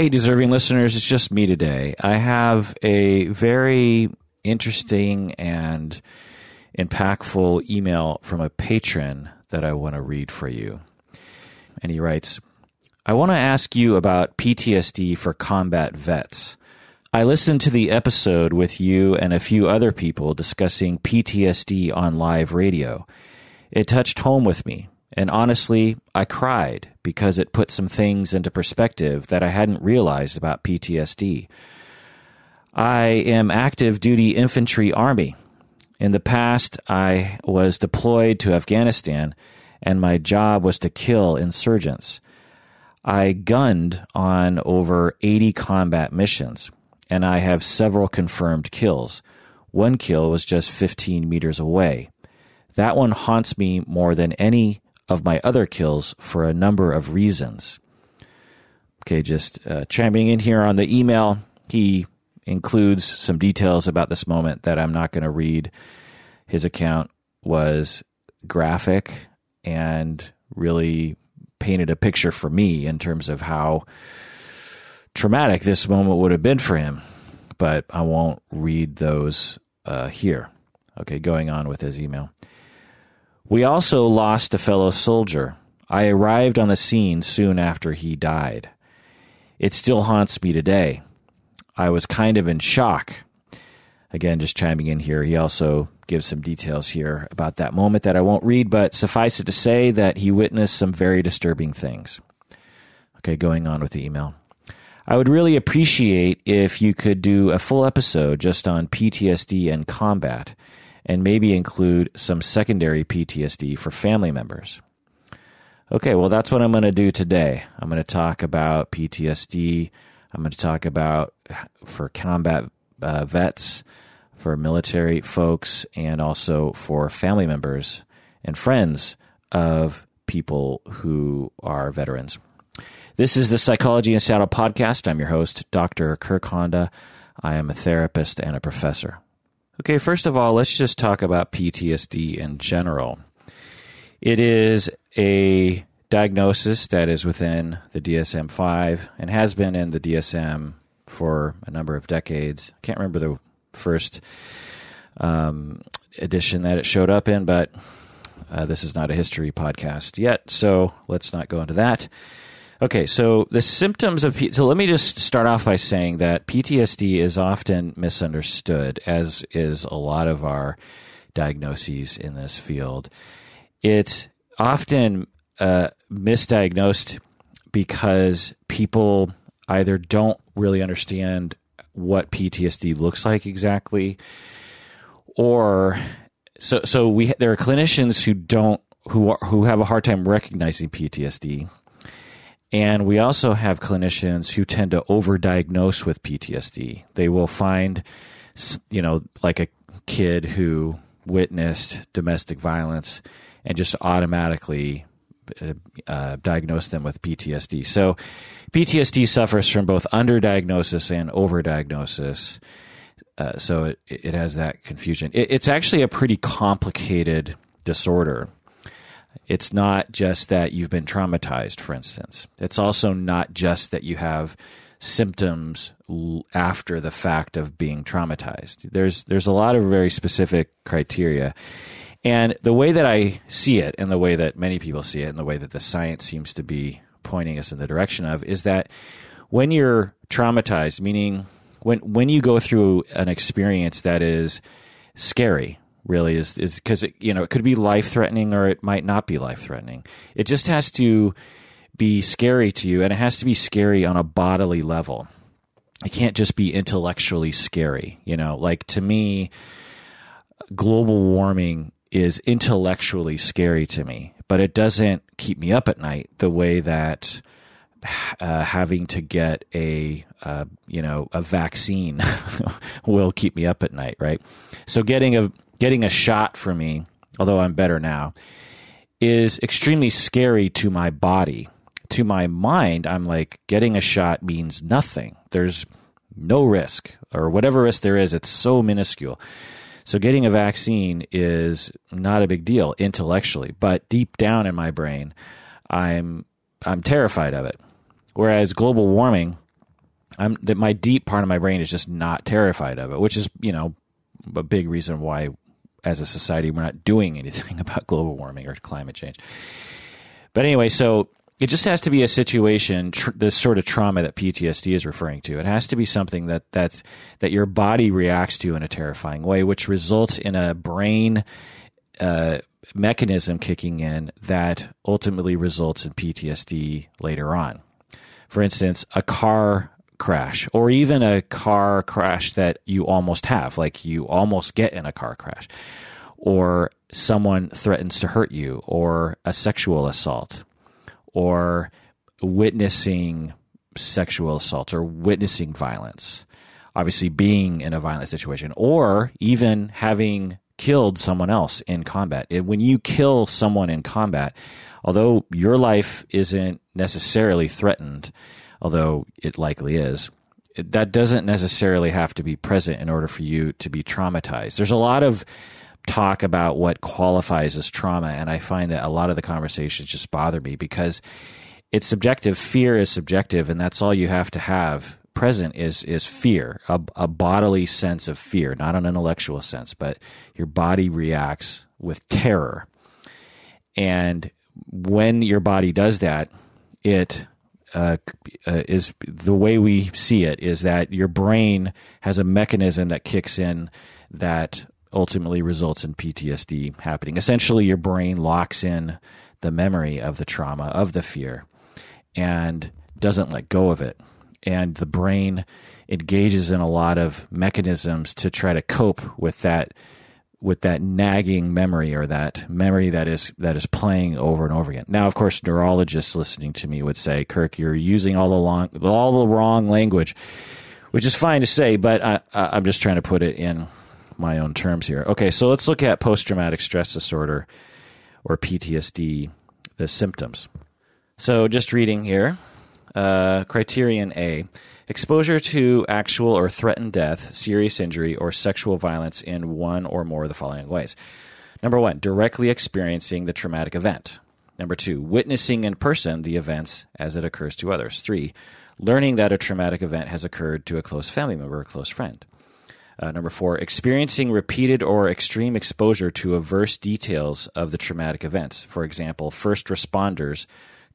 Hey, deserving listeners, it's just me today. I have a very interesting and impactful email from a patron that I want to read for you. And he writes I want to ask you about PTSD for combat vets. I listened to the episode with you and a few other people discussing PTSD on live radio. It touched home with me. And honestly, I cried because it put some things into perspective that I hadn't realized about PTSD. I am active duty infantry army. In the past, I was deployed to Afghanistan and my job was to kill insurgents. I gunned on over 80 combat missions and I have several confirmed kills. One kill was just 15 meters away. That one haunts me more than any of my other kills for a number of reasons. Okay, just uh, chiming in here on the email, he includes some details about this moment that I'm not going to read. His account was graphic and really painted a picture for me in terms of how traumatic this moment would have been for him. But I won't read those uh, here. Okay, going on with his email. We also lost a fellow soldier. I arrived on the scene soon after he died. It still haunts me today. I was kind of in shock. Again, just chiming in here, he also gives some details here about that moment that I won't read, but suffice it to say that he witnessed some very disturbing things. Okay, going on with the email. I would really appreciate if you could do a full episode just on PTSD and combat and maybe include some secondary PTSD for family members. Okay, well, that's what I'm going to do today. I'm going to talk about PTSD. I'm going to talk about for combat uh, vets, for military folks, and also for family members and friends of people who are veterans. This is the Psychology in Seattle podcast. I'm your host, Dr. Kirk Honda. I am a therapist and a professor. Okay, first of all, let's just talk about PTSD in general. It is a diagnosis that is within the DSM 5 and has been in the DSM for a number of decades. I can't remember the first um, edition that it showed up in, but uh, this is not a history podcast yet, so let's not go into that. Okay, so the symptoms of so let me just start off by saying that PTSD is often misunderstood, as is a lot of our diagnoses in this field. It's often uh, misdiagnosed because people either don't really understand what PTSD looks like exactly, or so so we there are clinicians who don't who are, who have a hard time recognizing PTSD and we also have clinicians who tend to overdiagnose with PTSD. They will find, you know, like a kid who witnessed domestic violence and just automatically uh, uh, diagnose them with PTSD. So, PTSD suffers from both underdiagnosis and overdiagnosis. Uh, so it, it has that confusion. It, it's actually a pretty complicated disorder it's not just that you've been traumatized, for instance. It's also not just that you have symptoms after the fact of being traumatized. There's there's a lot of very specific criteria. And the way that I see it, and the way that many people see it, and the way that the science seems to be pointing us in the direction of, is that when you're traumatized, meaning when when you go through an experience that is scary, really is is because it you know it could be life threatening or it might not be life threatening. It just has to be scary to you, and it has to be scary on a bodily level. It can't just be intellectually scary. You know, like to me, global warming is intellectually scary to me, but it doesn't keep me up at night the way that uh, having to get a uh, you know a vaccine will keep me up at night, right? So getting a getting a shot for me, although I'm better now, is extremely scary to my body. To my mind, I'm like, getting a shot means nothing. There's no risk, or whatever risk there is, it's so minuscule. So getting a vaccine is not a big deal intellectually, but deep down in my brain, I'm I'm terrified of it. Whereas global warming I'm that my deep part of my brain is just not terrified of it, which is you know a big reason why, as a society, we're not doing anything about global warming or climate change. But anyway, so it just has to be a situation, tr- this sort of trauma that PTSD is referring to. It has to be something that that's that your body reacts to in a terrifying way, which results in a brain uh, mechanism kicking in that ultimately results in PTSD later on. For instance, a car crash or even a car crash that you almost have, like you almost get in a car crash, or someone threatens to hurt you, or a sexual assault, or witnessing sexual assault or witnessing violence. Obviously, being in a violent situation, or even having killed someone else in combat. When you kill someone in combat, although your life isn't necessarily threatened, although it likely is, that doesn't necessarily have to be present in order for you to be traumatized. There's a lot of talk about what qualifies as trauma, and I find that a lot of the conversations just bother me because it's subjective. Fear is subjective, and that's all you have to have present is is fear, a, a bodily sense of fear, not an intellectual sense, but your body reacts with terror. And when your body does that, it uh, uh, is the way we see it is that your brain has a mechanism that kicks in that ultimately results in PTSD happening. Essentially, your brain locks in the memory of the trauma, of the fear, and doesn't let go of it and the brain engages in a lot of mechanisms to try to cope with that with that nagging memory or that memory that is that is playing over and over again. Now, of course, neurologists listening to me would say, "Kirk, you're using all the long, all the wrong language," which is fine to say, but I, I'm just trying to put it in my own terms here. Okay, so let's look at post traumatic stress disorder or PTSD, the symptoms. So, just reading here. Uh, criterion A exposure to actual or threatened death, serious injury, or sexual violence in one or more of the following ways. Number one, directly experiencing the traumatic event. Number two, witnessing in person the events as it occurs to others. Three, learning that a traumatic event has occurred to a close family member or close friend. Uh, number four, experiencing repeated or extreme exposure to adverse details of the traumatic events. For example, first responders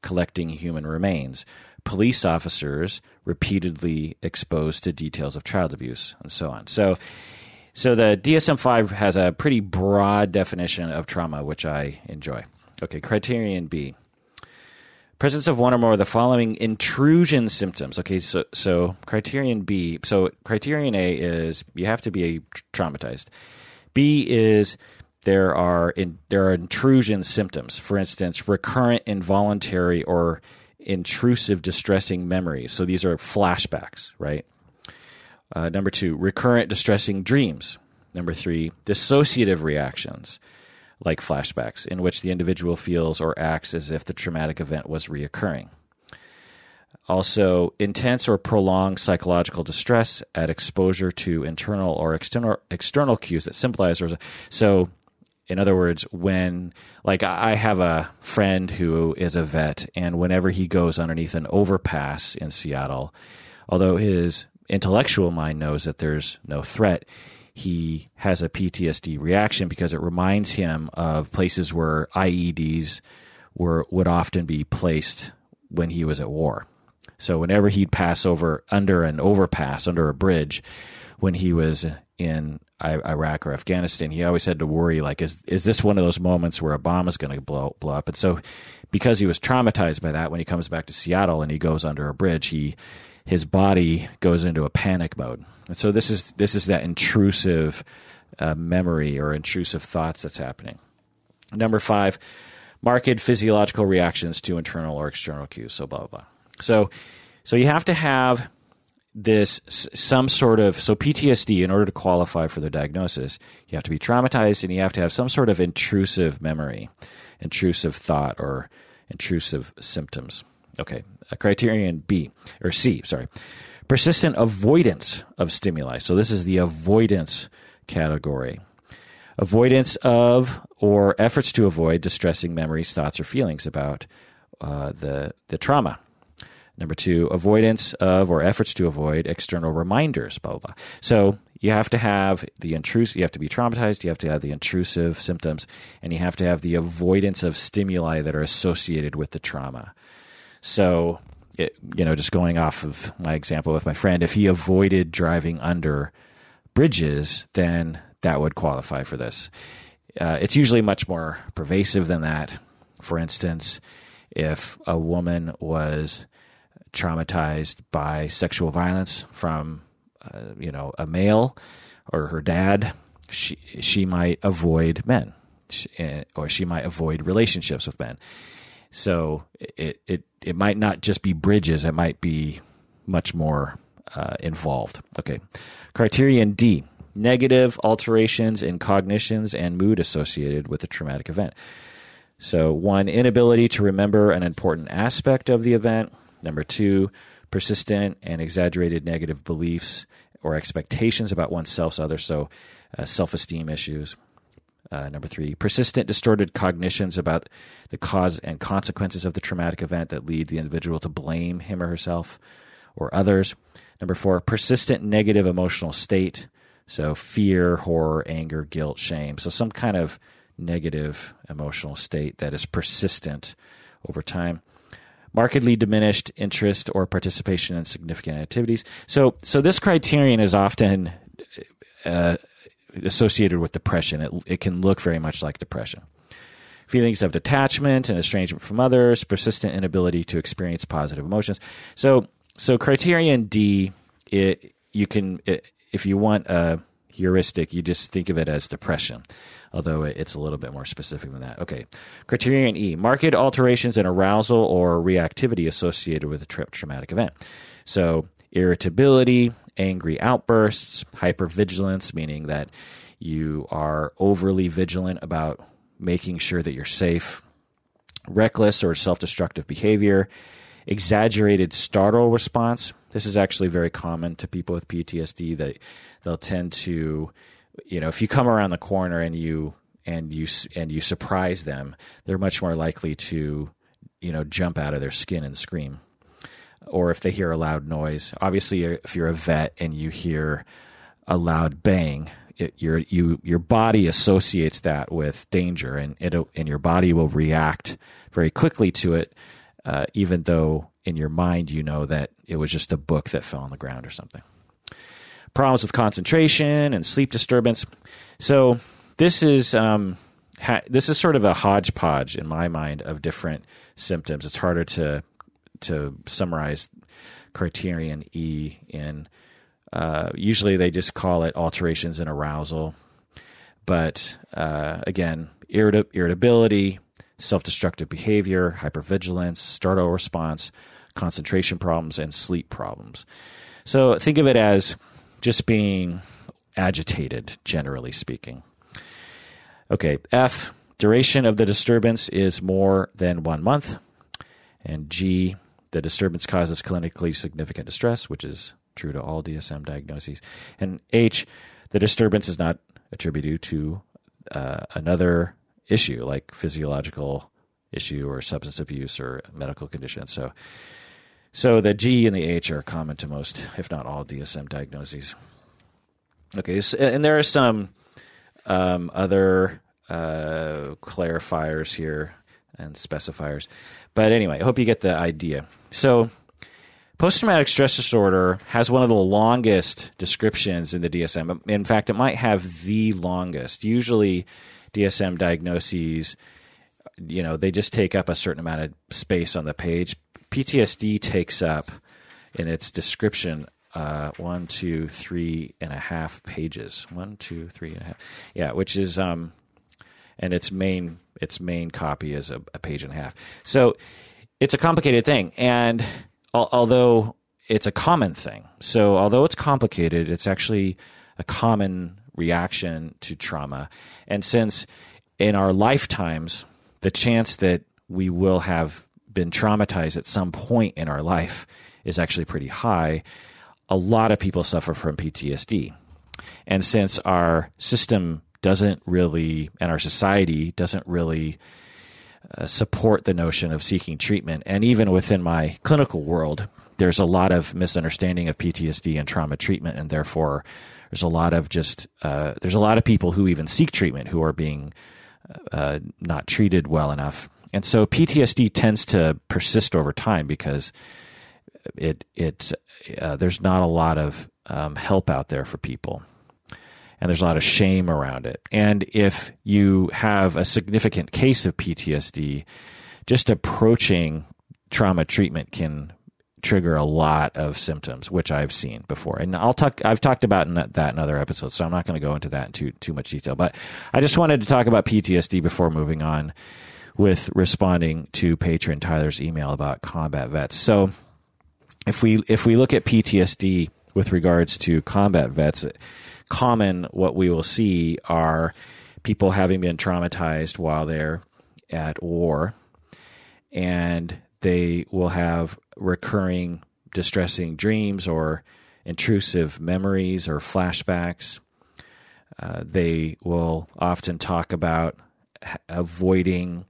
collecting human remains, police officers repeatedly exposed to details of child abuse and so on. So, so the DSM 5 has a pretty broad definition of trauma, which I enjoy. Okay, criterion B. Presence of one or more of the following intrusion symptoms. Okay, so so criterion B. So criterion A is you have to be traumatized. B is there are in, there are intrusion symptoms. For instance, recurrent involuntary or intrusive, distressing memories. So these are flashbacks, right? Uh, number two, recurrent distressing dreams. Number three, dissociative reactions, like flashbacks, in which the individual feels or acts as if the traumatic event was reoccurring. Also, intense or prolonged psychological distress at exposure to internal or external external cues that symbolize. Or so, in other words, when like I have a friend who is a vet, and whenever he goes underneath an overpass in Seattle, although his intellectual mind knows that there's no threat, he has a PTSD reaction because it reminds him of places where IEDs were would often be placed when he was at war. So whenever he'd pass over under an overpass, under a bridge, when he was in Iraq or Afghanistan, he always had to worry like, is is this one of those moments where a bomb is going to blow blow up? And so, because he was traumatized by that, when he comes back to Seattle and he goes under a bridge, he his body goes into a panic mode. And so this is this is that intrusive uh, memory or intrusive thoughts that's happening. Number five, marked physiological reactions to internal or external cues. So blah blah blah. So so you have to have this some sort of so PTSD in order to qualify for the diagnosis, you have to be traumatized and you have to have some sort of intrusive memory, intrusive thought or intrusive symptoms. Okay, a criterion B or C, sorry. Persistent avoidance of stimuli. So this is the avoidance category. Avoidance of or efforts to avoid distressing memories, thoughts, or feelings about uh, the the trauma. Number two, avoidance of or efforts to avoid external reminders, blah, blah, blah. So you have to have the intrusive, you have to be traumatized, you have to have the intrusive symptoms, and you have to have the avoidance of stimuli that are associated with the trauma. So, it, you know, just going off of my example with my friend, if he avoided driving under bridges, then that would qualify for this. Uh, it's usually much more pervasive than that. For instance, if a woman was traumatized by sexual violence from, uh, you know, a male or her dad, she she might avoid men, eh, or she might avoid relationships with men. So it it it might not just be bridges; it might be much more uh, involved. Okay, criterion D: negative alterations in cognitions and mood associated with a traumatic event. So, one, inability to remember an important aspect of the event. Number two, persistent and exaggerated negative beliefs or expectations about oneself, others. So, uh, self esteem issues. Uh, number three, persistent distorted cognitions about the cause and consequences of the traumatic event that lead the individual to blame him or herself or others. Number four, persistent negative emotional state. So, fear, horror, anger, guilt, shame. So, some kind of negative emotional state that is persistent over time. Markedly diminished interest or participation in significant activities. So, so this criterion is often uh, associated with depression. It, it can look very much like depression. Feelings of detachment and estrangement from others, persistent inability to experience positive emotions. So, so criterion D, it, you can, it, if you want a heuristic, you just think of it as depression although it's a little bit more specific than that. Okay. Criterion E marked alterations in arousal or reactivity associated with a tra- traumatic event. So, irritability, angry outbursts, hypervigilance, meaning that you are overly vigilant about making sure that you're safe, reckless or self destructive behavior, exaggerated startle response. This is actually very common to people with PTSD that they'll tend to you know, if you come around the corner and you and you and you surprise them, they're much more likely to, you know, jump out of their skin and scream. Or if they hear a loud noise, obviously, uh, if you're a vet and you hear a loud bang, it, your you your body associates that with danger, and it and your body will react very quickly to it, uh, even though in your mind you know that it was just a book that fell on the ground or something problems with concentration and sleep disturbance. So this is um, ha- this is sort of a hodgepodge in my mind of different symptoms. It's harder to to summarize criterion E in. Uh, usually, they just call it alterations in arousal, but uh, again, irrit- irritability, self-destructive behavior, hypervigilance, startle response, concentration problems, and sleep problems. So think of it as just being agitated, generally speaking. Okay, F, duration of the disturbance is more than one month. And G, the disturbance causes clinically significant distress, which is true to all DSM diagnoses. And H, the disturbance is not attributed to uh, another issue like physiological issue or substance abuse or medical condition. So so the G and the H are common to most, if not all, DSM diagnoses. Okay, so, and there are some um, other uh, clarifiers here and specifiers. But anyway, I hope you get the idea. So, post traumatic stress disorder has one of the longest descriptions in the DSM. In fact, it might have the longest. Usually, DSM diagnoses, you know, they just take up a certain amount of space on the page. PTSD takes up in its description uh, one, two, three and a half pages. One, two, three and a half. Yeah, which is um, and its main its main copy is a, a page and a half. So it's a complicated thing, and al- although it's a common thing, so although it's complicated, it's actually a common reaction to trauma. And since in our lifetimes, the chance that we will have been traumatized at some point in our life is actually pretty high. A lot of people suffer from PTSD. And since our system doesn't really, and our society doesn't really uh, support the notion of seeking treatment. And even within my clinical world, there's a lot of misunderstanding of PTSD and trauma treatment, and therefore there's a lot of just uh, there's a lot of people who even seek treatment who are being uh, not treated well enough, and so PTSD tends to persist over time because it it uh, there's not a lot of um, help out there for people and there's a lot of shame around it. And if you have a significant case of PTSD, just approaching trauma treatment can trigger a lot of symptoms, which I've seen before. And I'll talk. I've talked about that in other episodes, so I'm not going to go into that in too too much detail. But I just wanted to talk about PTSD before moving on with responding to patron Tyler's email about combat vets. So if we if we look at PTSD with regards to combat vets common what we will see are people having been traumatized while they're at war, and they will have recurring distressing dreams or intrusive memories or flashbacks. Uh, they will often talk about avoiding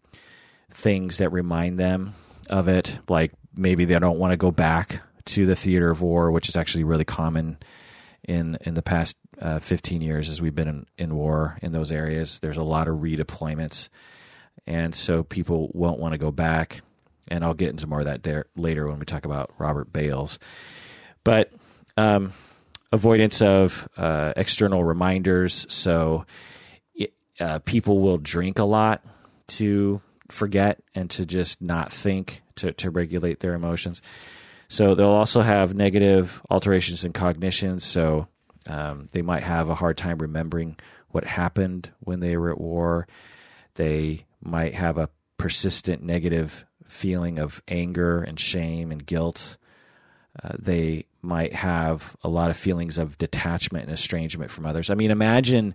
things that remind them of it, like maybe they don't want to go back to the theater of war, which is actually really common in in the past uh, 15 years as we've been in, in war in those areas. There's a lot of redeployments, and so people won't want to go back. And I'll get into more of that there later when we talk about Robert Bales. But um, avoidance of uh, external reminders. So uh, people will drink a lot to forget and to just not think to, to regulate their emotions. So they'll also have negative alterations in cognition. So um, they might have a hard time remembering what happened when they were at war. They might have a persistent negative feeling of anger and shame and guilt. Uh, they might have a lot of feelings of detachment and estrangement from others. I mean, imagine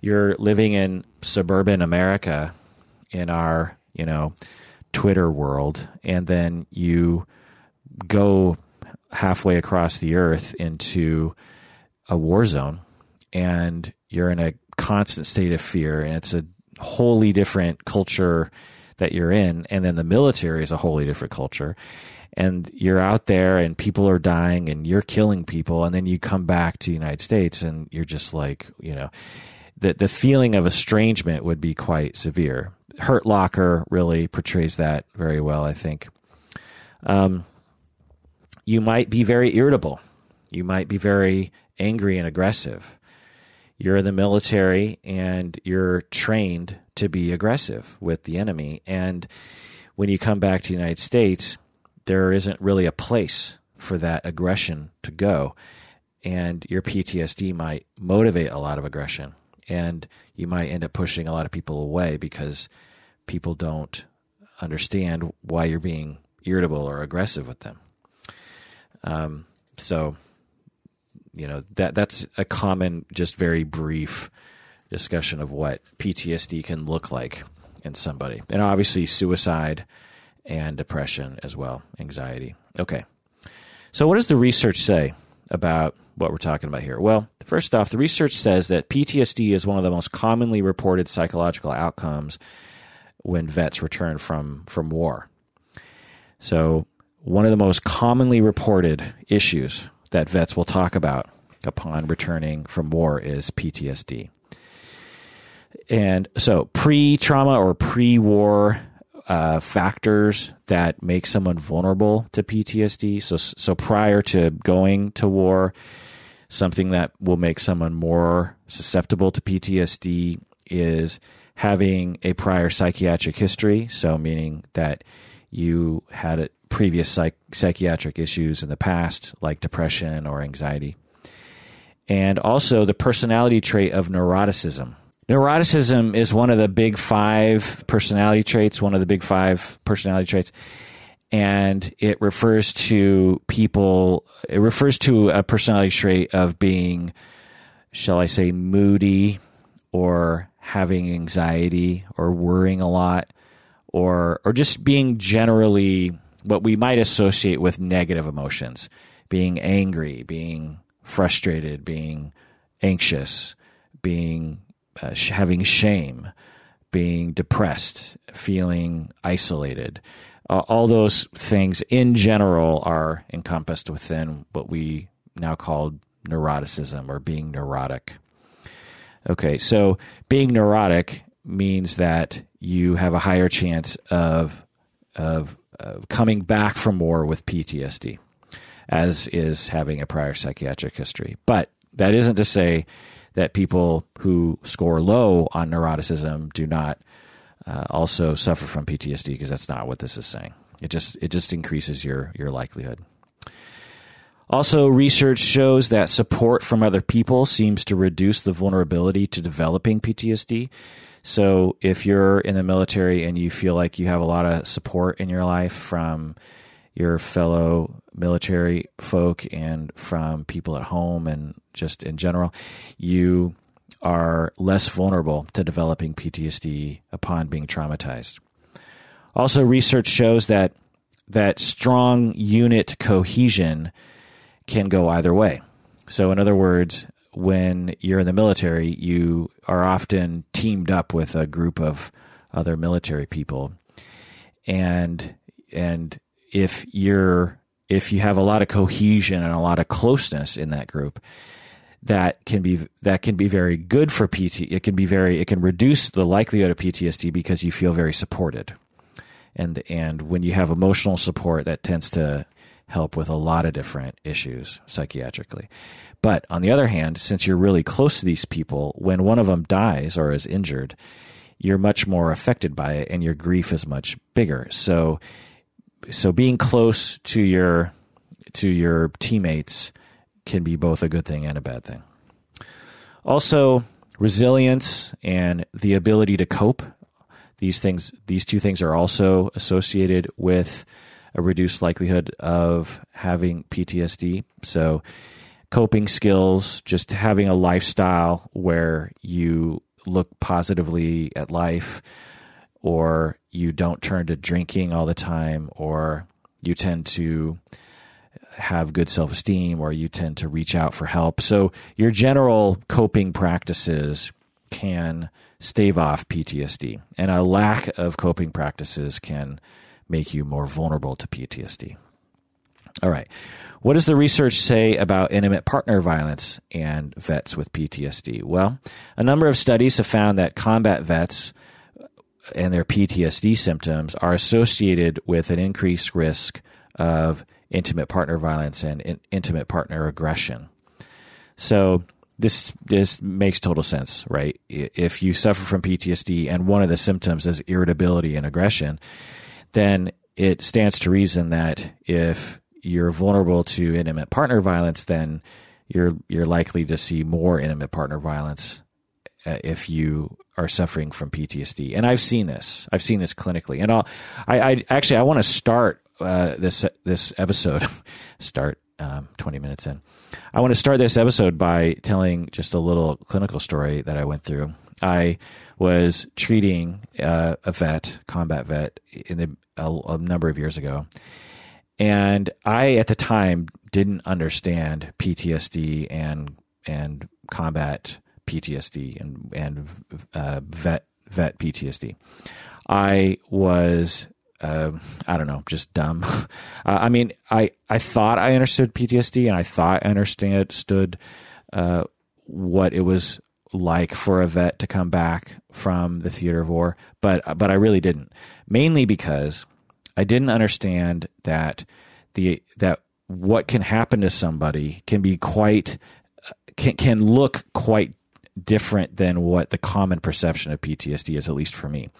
you're living in suburban America in our, you know, Twitter world, and then you go halfway across the earth into a war zone and you're in a constant state of fear and it's a wholly different culture that you're in and then the military is a wholly different culture and you're out there and people are dying and you're killing people and then you come back to the United States and you're just like, you know, the the feeling of estrangement would be quite severe. Hurt Locker really portrays that very well, I think. Um, you might be very irritable. You might be very angry and aggressive. You're in the military and you're trained to be aggressive with the enemy. And when you come back to the United States, there isn't really a place for that aggression to go. And your PTSD might motivate a lot of aggression. And you might end up pushing a lot of people away because people don't understand why you're being irritable or aggressive with them. Um, so, you know that that's a common, just very brief discussion of what PTSD can look like in somebody, and obviously suicide and depression as well, anxiety. Okay, so what does the research say about what we're talking about here? Well, first off, the research says that PTSD is one of the most commonly reported psychological outcomes when vets return from from war. So one of the most commonly reported issues that vets will talk about upon returning from war is PTSD. And so, pre trauma or pre war uh, factors that make someone vulnerable to PTSD. So, so prior to going to war, something that will make someone more susceptible to PTSD is having a prior psychiatric history. So, meaning that you had previous psych- psychiatric issues in the past, like depression or anxiety. And also the personality trait of neuroticism. Neuroticism is one of the big five personality traits, one of the big five personality traits. And it refers to people, it refers to a personality trait of being, shall I say, moody or having anxiety or worrying a lot or or just being generally what we might associate with negative emotions, being angry, being frustrated, being anxious, being uh, having shame, being depressed, feeling isolated. Uh, all those things in general are encompassed within what we now call neuroticism or being neurotic. Okay, so being neurotic means that you have a higher chance of of, of coming back from war with PTSD, as is having a prior psychiatric history. But that isn't to say that people who score low on neuroticism do not uh, also suffer from PTSD because that's not what this is saying. It just it just increases your your likelihood. Also, research shows that support from other people seems to reduce the vulnerability to developing PTSD. So, if you're in the military and you feel like you have a lot of support in your life from your fellow military folk and from people at home and just in general, you are less vulnerable to developing PTSD upon being traumatized. Also, research shows that that strong unit cohesion can go either way. So, in other words, when you're in the military, you are often teamed up with a group of other military people, and and if you're if you have a lot of cohesion and a lot of closeness in that group, that can be that can be very good for PT. It can be very it can reduce the likelihood of PTSD because you feel very supported, and and when you have emotional support, that tends to help with a lot of different issues psychiatrically. But on the other hand, since you're really close to these people, when one of them dies or is injured, you're much more affected by it and your grief is much bigger. So so being close to your to your teammates can be both a good thing and a bad thing. Also, resilience and the ability to cope. These things these two things are also associated with a reduced likelihood of having PTSD. So, coping skills, just having a lifestyle where you look positively at life, or you don't turn to drinking all the time, or you tend to have good self esteem, or you tend to reach out for help. So, your general coping practices can stave off PTSD, and a lack of coping practices can make you more vulnerable to PTSD. All right. What does the research say about intimate partner violence and vets with PTSD? Well, a number of studies have found that combat vets and their PTSD symptoms are associated with an increased risk of intimate partner violence and in, intimate partner aggression. So this this makes total sense, right? If you suffer from PTSD and one of the symptoms is irritability and aggression, then it stands to reason that if you're vulnerable to intimate partner violence, then you're you're likely to see more intimate partner violence uh, if you are suffering from PTSD. And I've seen this. I've seen this clinically. And I'll, I, I actually I want to start uh, this this episode. start um, 20 minutes in. I want to start this episode by telling just a little clinical story that I went through. I was treating uh, a vet, combat vet, in the, a, a number of years ago, and I at the time didn't understand PTSD and and combat PTSD and and uh, vet vet PTSD. I was uh, I don't know, just dumb. uh, I mean, I I thought I understood PTSD and I thought I understood uh, what it was like for a vet to come back from the theater of war, but but I really didn't. Mainly because I didn't understand that the that what can happen to somebody can be quite can can look quite different than what the common perception of PTSD is, at least for me.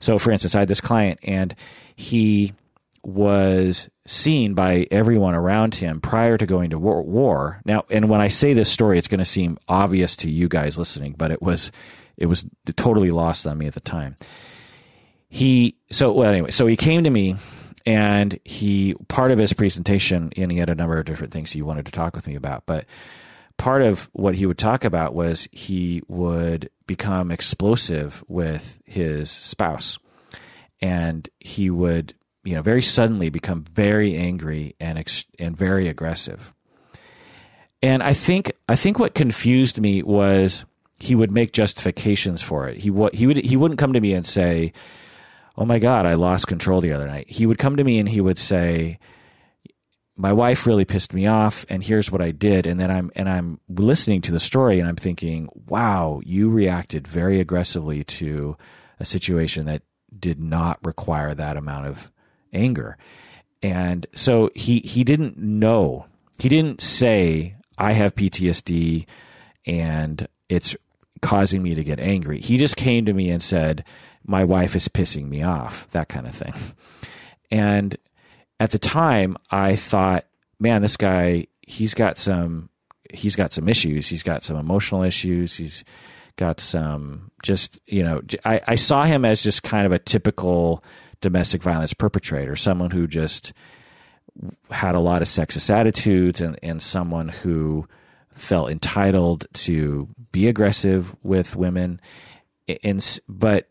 So, for instance, I had this client, and he was seen by everyone around him prior to going to war, war. Now, and when I say this story, it's going to seem obvious to you guys listening, but it was it was totally lost on me at the time. He so well anyway, so he came to me and he part of his presentation and he had a number of different things he wanted to talk with me about, but part of what he would talk about was he would become explosive with his spouse and he would you know very suddenly become very angry and ex- and very aggressive. And I think I think what confused me was he would make justifications for it. He he would he wouldn't come to me and say, "Oh my God, I lost control the other night." He would come to me and he would say, "My wife really pissed me off, and here's what I did." And then I'm and I'm listening to the story and I'm thinking, "Wow, you reacted very aggressively to a situation that did not require that amount of anger." And so he he didn't know. He didn't say, "I have PTSD." and it's causing me to get angry. He just came to me and said, My wife is pissing me off, that kind of thing. And at the time, I thought, man, this guy, he's got some. He's got some issues. He's got some emotional issues. He's got some just, you know, I, I saw him as just kind of a typical domestic violence perpetrator, someone who just had a lot of sexist attitudes and, and someone who felt entitled to be aggressive with women. And, but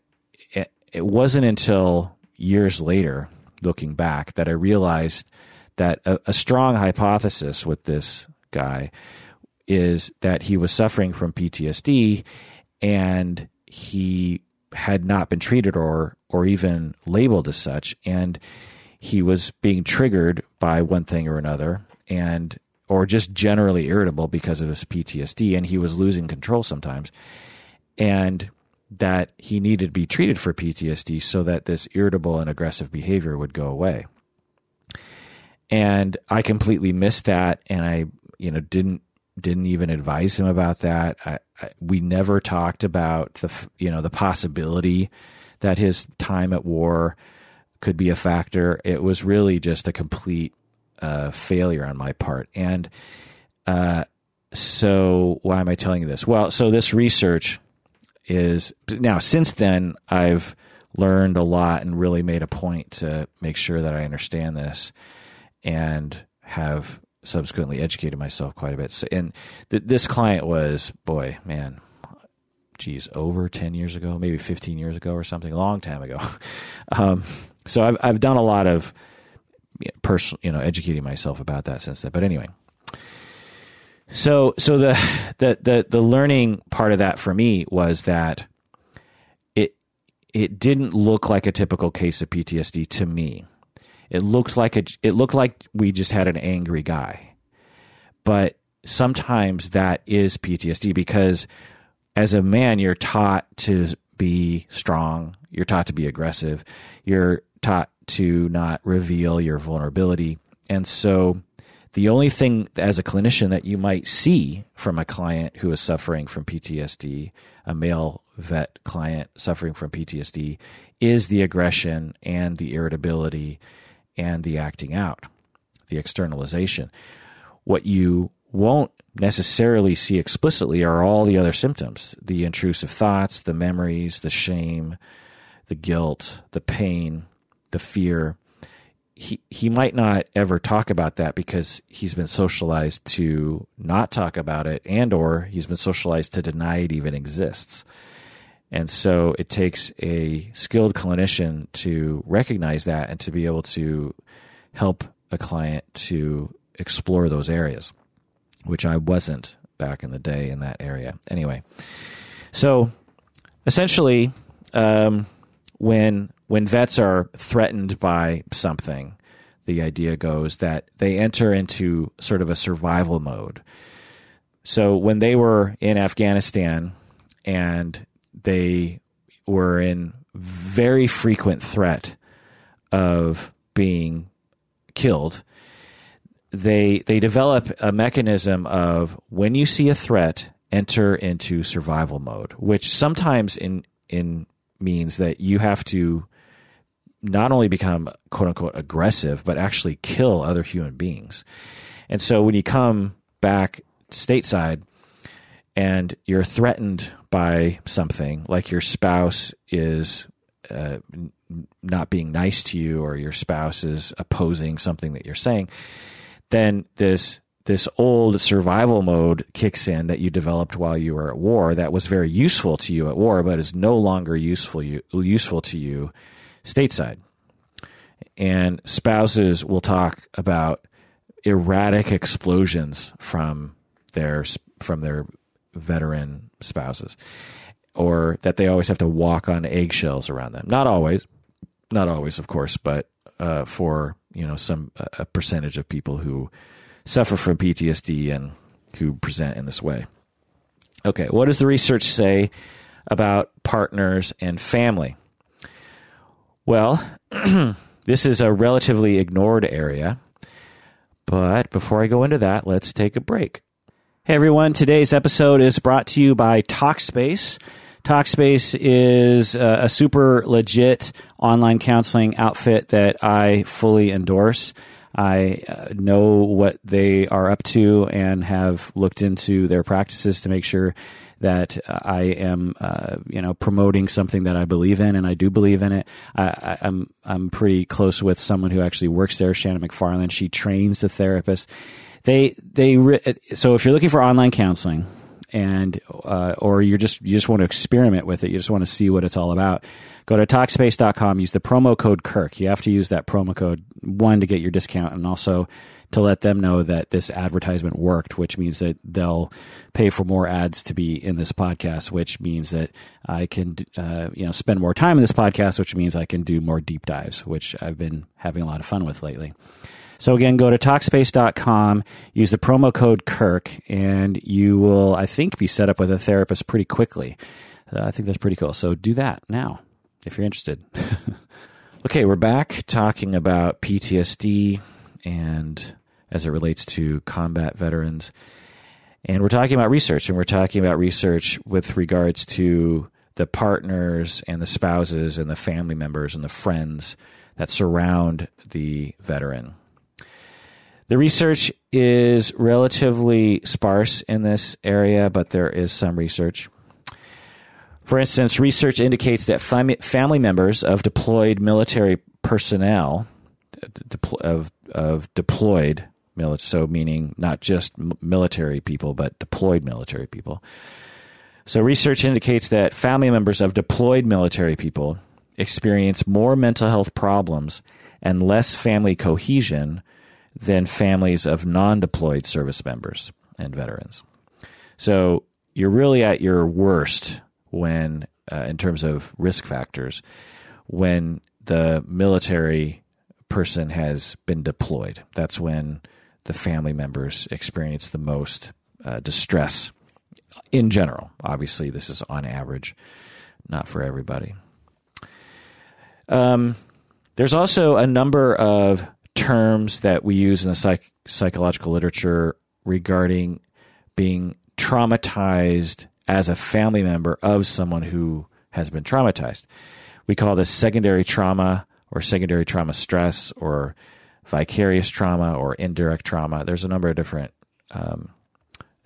it, it wasn't until years later, looking back, that I realized that a, a strong hypothesis with this guy is that he was suffering from PTSD and he had not been treated or or even labeled as such. And he was being triggered by one thing or another and or just generally irritable because of his PTSD, and he was losing control sometimes, and that he needed to be treated for PTSD so that this irritable and aggressive behavior would go away. And I completely missed that, and I, you know, didn't didn't even advise him about that. I, I, we never talked about the, you know, the possibility that his time at war could be a factor. It was really just a complete uh, failure on my part. And uh, so, why am I telling you this? Well, so this research is now since then I've learned a lot and really made a point to make sure that I understand this and have subsequently educated myself quite a bit. So, and th- this client was, boy, man, geez, over 10 years ago, maybe 15 years ago or something, a long time ago. um, so I've, I've done a lot of personal, you know, educating myself about that since then. But anyway, so so the the the the learning part of that for me was that it it didn't look like a typical case of PTSD to me. It looked like a it looked like we just had an angry guy. But sometimes that is PTSD because as a man you're taught to be strong, you're taught to be aggressive, you're taught to not reveal your vulnerability. And so the only thing as a clinician that you might see from a client who is suffering from PTSD, a male vet client suffering from PTSD, is the aggression and the irritability and the acting out, the externalization. What you won't necessarily see explicitly are all the other symptoms the intrusive thoughts, the memories, the shame, the guilt, the pain, the fear. He he might not ever talk about that because he's been socialized to not talk about it and or he's been socialized to deny it even exists. And so it takes a skilled clinician to recognize that and to be able to help a client to explore those areas, which I wasn't back in the day in that area. Anyway, so essentially, um, when when vets are threatened by something, the idea goes that they enter into sort of a survival mode. So when they were in Afghanistan and they were in very frequent threat of being killed, they they develop a mechanism of when you see a threat, enter into survival mode, which sometimes in in means that you have to not only become quote unquote aggressive, but actually kill other human beings. And so when you come back stateside and you're threatened by something, like your spouse is uh, not being nice to you or your spouse is opposing something that you're saying, then this this old survival mode kicks in that you developed while you were at war that was very useful to you at war, but is no longer useful you, useful to you stateside. And spouses will talk about erratic explosions from their from their veteran spouses, or that they always have to walk on eggshells around them. Not always, not always, of course, but uh, for you know some a percentage of people who suffer from PTSD and who present in this way. Okay, what does the research say about partners and family? Well, this is a relatively ignored area, but before I go into that, let's take a break. Hey everyone, today's episode is brought to you by Talkspace. Talkspace is a, a super legit online counseling outfit that I fully endorse. I uh, know what they are up to and have looked into their practices to make sure that I am, uh, you know, promoting something that I believe in, and I do believe in it. I, am I'm, I'm pretty close with someone who actually works there, Shannon McFarland. She trains the therapist. They they so if you're looking for online counseling, and uh, or you're just you just want to experiment with it, you just want to see what it's all about. Go to Talkspace.com. Use the promo code Kirk. You have to use that promo code one to get your discount, and also to let them know that this advertisement worked, which means that they'll pay for more ads to be in this podcast, which means that I can uh, you know spend more time in this podcast, which means I can do more deep dives, which I've been having a lot of fun with lately. So again, go to Talkspace.com, use the promo code Kirk, and you will, I think, be set up with a therapist pretty quickly. Uh, I think that's pretty cool. So do that now if you're interested. okay, we're back talking about PTSD and as it relates to combat veterans. And we're talking about research, and we're talking about research with regards to the partners and the spouses and the family members and the friends that surround the veteran. The research is relatively sparse in this area, but there is some research. For instance, research indicates that family members of deployed military personnel, of, of deployed so meaning not just military people, but deployed military people. So, research indicates that family members of deployed military people experience more mental health problems and less family cohesion than families of non deployed service members and veterans. So you're really at your worst when, uh, in terms of risk factors, when the military person has been deployed. That's when the family members experience the most uh, distress in general. Obviously, this is on average, not for everybody. Um, there's also a number of terms that we use in the psych- psychological literature regarding being traumatized as a family member of someone who has been traumatized. We call this secondary trauma or secondary trauma stress or vicarious trauma or indirect trauma. There's a number of different um,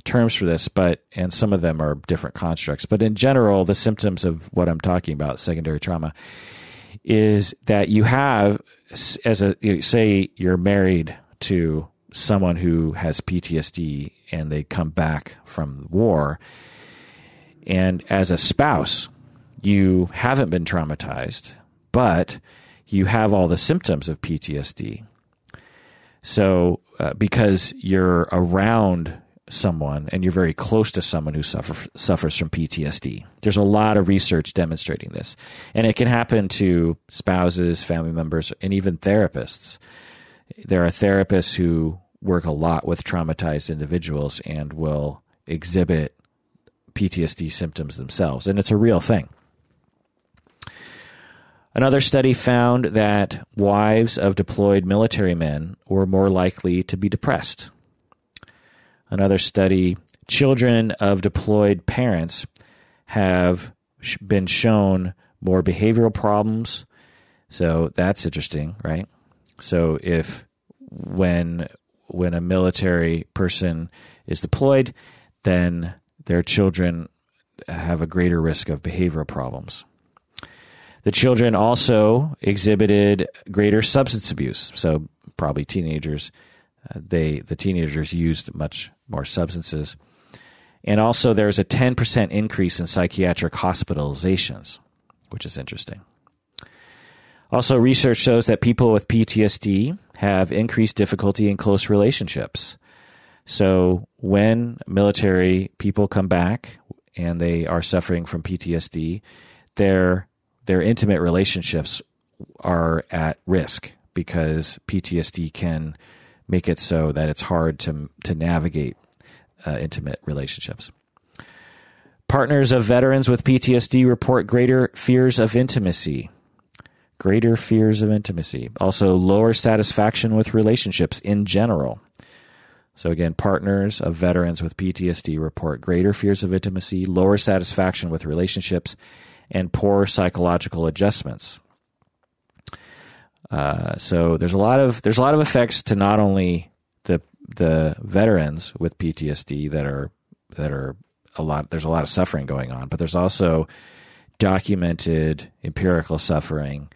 terms for this, but and some of them are different constructs. But in general, the symptoms of what I'm talking about, secondary trauma, is that you have as a you say you're married to someone who has PTSD and they come back from the war and as a spouse you haven't been traumatized but you have all the symptoms of PTSD so uh, because you're around someone and you're very close to someone who suffer, suffers from PTSD. There's a lot of research demonstrating this. And it can happen to spouses, family members, and even therapists. There are therapists who work a lot with traumatized individuals and will exhibit PTSD symptoms themselves. And it's a real thing. Another study found that wives of deployed military men were more likely to be depressed another study, children of deployed parents have been shown more behavioral problems. So that's interesting, right? So if when when a military person is deployed, then their children have a greater risk of behavioral problems. The children also exhibited greater substance abuse. So probably teenagers, uh, they the teenagers used much more substances. And also, there's a 10% increase in psychiatric hospitalizations, which is interesting. Also, research shows that people with PTSD have increased difficulty in close relationships. So when military people come back and they are suffering from PTSD, their their intimate relationships are at risk because PTSD can make it so that it's hard to to navigate uh, intimate relationships. Partners of veterans with PTSD report greater fears of intimacy. Greater fears of intimacy. Also, lower satisfaction with relationships in general. So, again, partners of veterans with PTSD report greater fears of intimacy, lower satisfaction with relationships, and poor psychological adjustments. Uh, so there's a lot of there's a lot of effects to not only the the veterans with PTSD that are that are a lot there's a lot of suffering going on, but there's also documented empirical suffering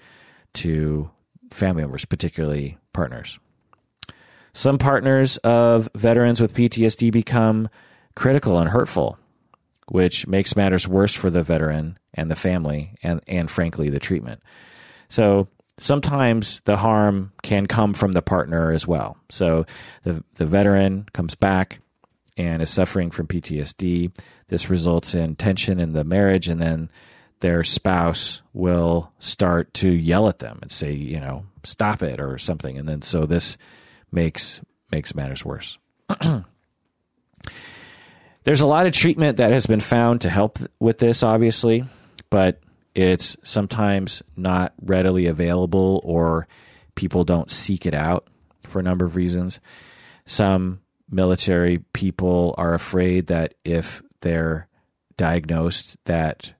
to family members, particularly partners. Some partners of veterans with PTSD become critical and hurtful, which makes matters worse for the veteran and the family and, and frankly the treatment. So sometimes the harm can come from the partner as well. So the the veteran comes back and is suffering from PTSD. This results in tension in the marriage, and then their spouse will start to yell at them and say, you know, stop it or something. And then so this makes makes matters worse. There's a lot of treatment that has been found to help with this, obviously, but it's sometimes not readily available or people don't seek it out for a number of reasons. Some military people are afraid that if they're diagnosed that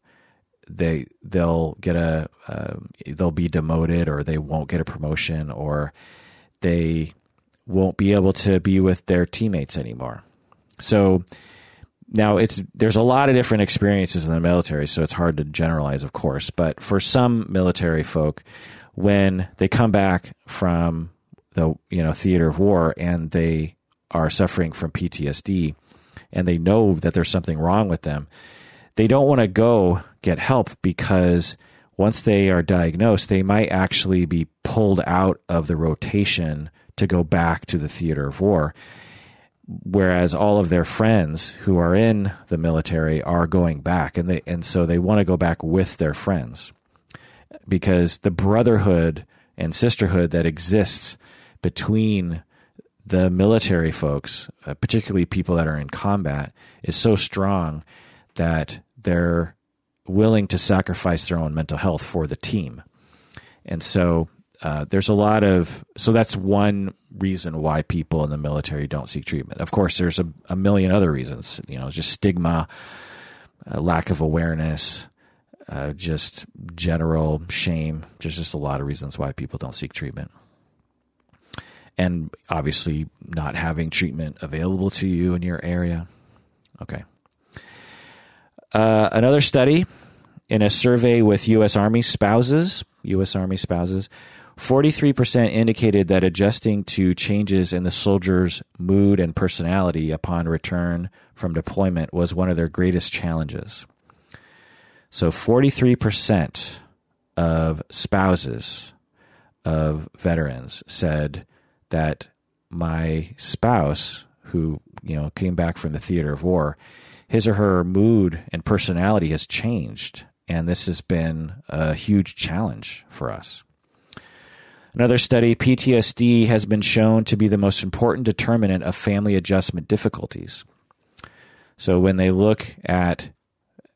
they they'll get a uh, they'll be demoted or they won't get a promotion or they won't be able to be with their teammates anymore. So now it's there's a lot of different experiences in the military, so it's hard to generalize, of course. But for some military folk, when they come back from the you know theater of war and they are suffering from PTSD, and they know that there's something wrong with them, they don't want to go get help because once they are diagnosed, they might actually be pulled out of the rotation to go back to the theater of war whereas all of their friends who are in the military are going back and they and so they want to go back with their friends. Because the brotherhood and sisterhood that exists between the military folks uh, particularly people that are in combat is so strong that they're willing to sacrifice their own mental health for the team. And so uh, there's a lot of so that's one reason why people in the military don't seek treatment. Of course, there's a, a million other reasons. You know, just stigma, uh, lack of awareness, uh, just general shame. There's just a lot of reasons why people don't seek treatment, and obviously not having treatment available to you in your area. Okay. Uh, another study in a survey with U.S. Army spouses, U.S. Army spouses 43% indicated that adjusting to changes in the soldier's mood and personality upon return from deployment was one of their greatest challenges. So 43% of spouses of veterans said that my spouse who, you know, came back from the theater of war, his or her mood and personality has changed and this has been a huge challenge for us. Another study, PTSD has been shown to be the most important determinant of family adjustment difficulties. So when they look at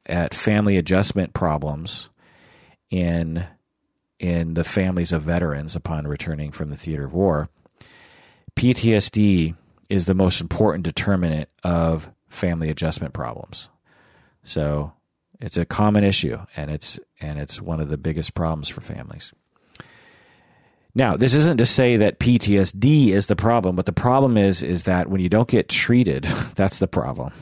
at family adjustment problems in in the families of veterans upon returning from the theater of war, PTSD is the most important determinant of family adjustment problems. So it's a common issue and it's and it's one of the biggest problems for families. Now, this isn't to say that PTSD is the problem, but the problem is is that when you don't get treated, that's the problem.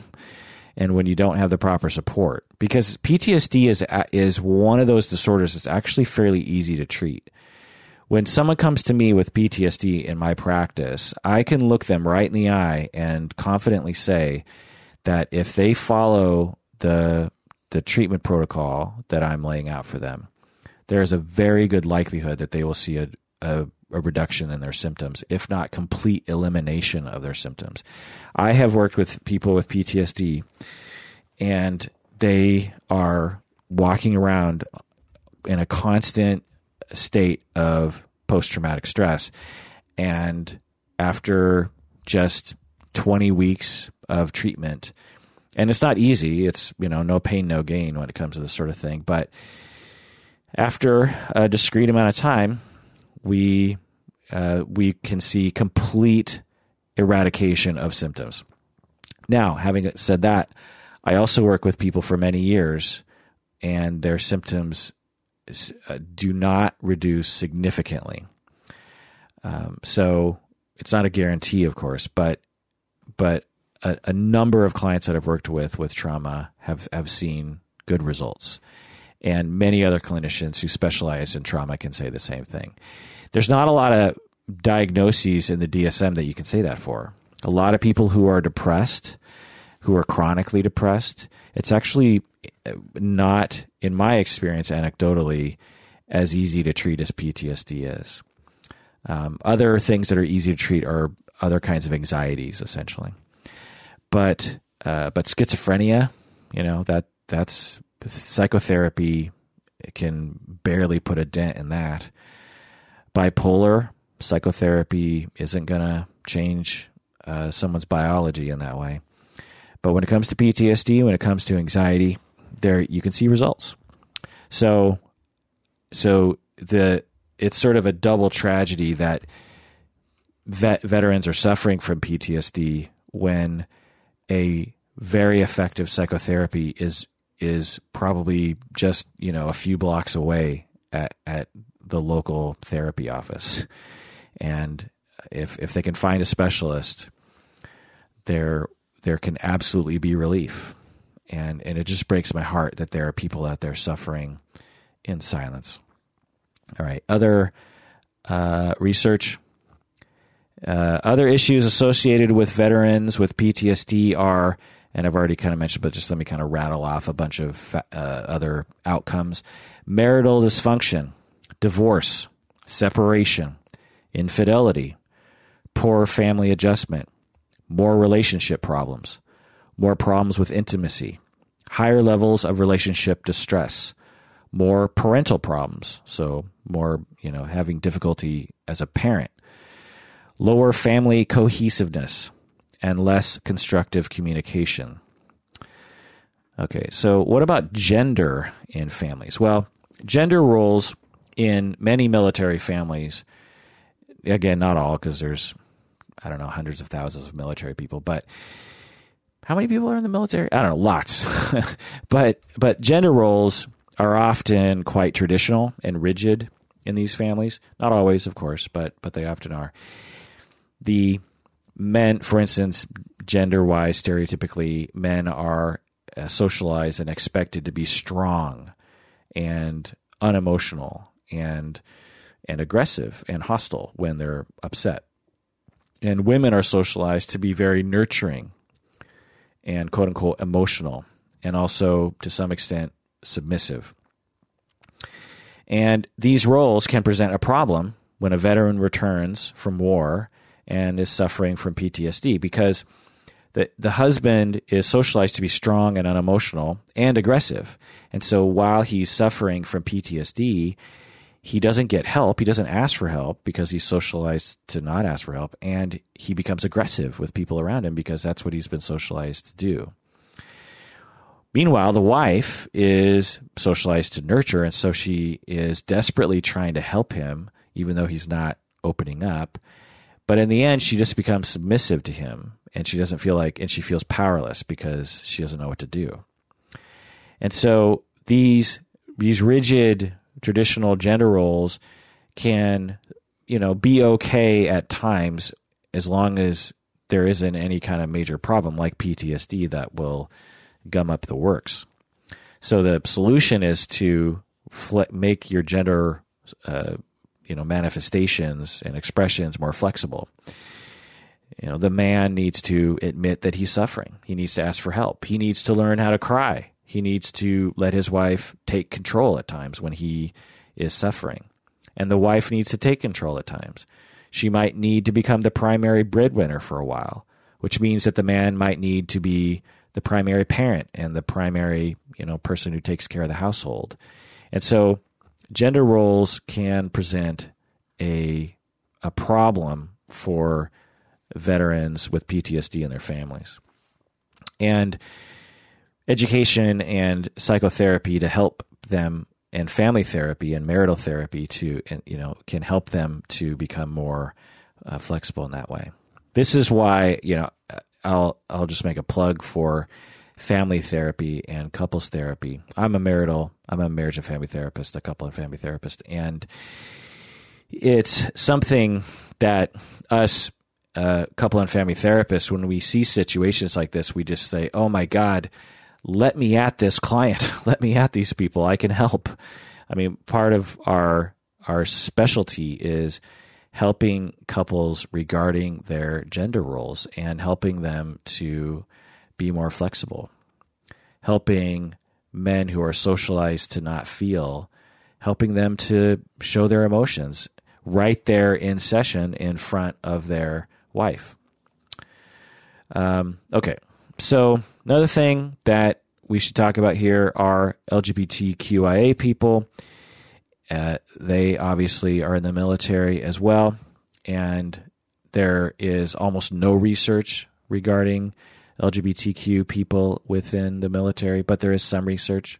And when you don't have the proper support, because PTSD is is one of those disorders that's actually fairly easy to treat. When someone comes to me with PTSD in my practice, I can look them right in the eye and confidently say that if they follow the the treatment protocol that I'm laying out for them, there is a very good likelihood that they will see a, a a reduction in their symptoms, if not complete elimination of their symptoms. I have worked with people with PTSD, and they are walking around in a constant state of post traumatic stress. And after just 20 weeks of treatment, and it's not easy, it's, you know, no pain, no gain when it comes to this sort of thing. But after a discrete amount of time, we uh, we can see complete eradication of symptoms. Now, having said that, I also work with people for many years, and their symptoms uh, do not reduce significantly. Um, so it's not a guarantee, of course, but but a, a, number of clients that I've worked with with trauma have have seen good results, and many other clinicians who specialize in trauma can say the same thing. There's not a lot of diagnoses in the DSM that you can say that for. A lot of people who are depressed, who are chronically depressed, it's actually not, in my experience, anecdotally, as easy to treat as PTSD is. Um, other things that are easy to treat are other kinds of anxieties, essentially. But uh, but schizophrenia, you know that that's psychotherapy can barely put a dent in that. Bipolar psychotherapy isn't going to change uh, someone's biology in that way. But when it comes to PTSD, when it comes to anxiety, there you can see results. So, so the it's sort of a double tragedy that vet, veterans are suffering from PTSD when a very effective psychotherapy is is probably just you know a few blocks away at at the local therapy office, and if if they can find a specialist, there there can absolutely be relief. And and it just breaks my heart that there are people out there suffering in silence. All right, other uh, research. Uh, other issues associated with veterans with PTSD are, and I've already kind of mentioned, but just let me kind of rattle off a bunch of uh, other outcomes. Marital dysfunction, divorce, separation, infidelity, poor family adjustment, more relationship problems, more problems with intimacy, higher levels of relationship distress, more parental problems, so more, you know, having difficulty as a parent, lower family cohesiveness, and less constructive communication. Okay, so what about gender in families? Well, gender roles in many military families, again, not all, because there's, I don't know, hundreds of thousands of military people, but how many people are in the military? I don't know, lots. but but gender roles are often quite traditional and rigid in these families. Not always, of course, but but they often are. The men, for instance, gender wise, stereotypically, men are uh, socialized and expected to be strong and unemotional and and aggressive and hostile when they're upset. And women are socialized to be very nurturing and quote unquote emotional and also to some extent submissive. And these roles can present a problem when a veteran returns from war and is suffering from PTSD because the, the husband is socialized to be strong and unemotional and aggressive. And so while he's suffering from PTSD, he doesn't get help. He doesn't ask for help because he's socialized to not ask for help. And he becomes aggressive with people around him because that's what he's been socialized to do. Meanwhile, the wife is socialized to nurture, and so she is desperately trying to help him, even though he's not opening up. But in the end, she just becomes submissive to him, and she doesn't feel like, and she feels powerless because she doesn't know what to do. And so these these rigid traditional gender roles can, you know, be okay at times as long as there isn't any kind of major problem like PTSD that will gum up the works. So the solution is to make your gender, uh, you know, manifestations and expressions more flexible. You know, the man needs to admit that he's suffering. He needs to ask for help. He needs to learn how to cry. He needs to let his wife take control at times when he is suffering. and the wife needs to take control at times. She might need to become the primary breadwinner for a while, which means that the man might need to be the primary parent and the primary, you know, person who takes care of the household. And so gender roles can present a a problem for veterans with PTSD and their families. And education and psychotherapy to help them and family therapy and marital therapy to you know can help them to become more uh, flexible in that way. This is why you know I'll I'll just make a plug for family therapy and couples therapy. I'm a marital I'm a marriage and family therapist, a couple and family therapist, and it's something that us uh, couple and family therapists when we see situations like this, we just say, "Oh my God." Let me at this client, let me at these people. I can help. I mean, part of our our specialty is helping couples regarding their gender roles and helping them to be more flexible. Helping men who are socialized to not feel, helping them to show their emotions right there in session in front of their wife. Um, okay, so another thing that we should talk about here are LGBTQIA people. Uh, they obviously are in the military as well, and there is almost no research regarding LGBTQ people within the military, but there is some research.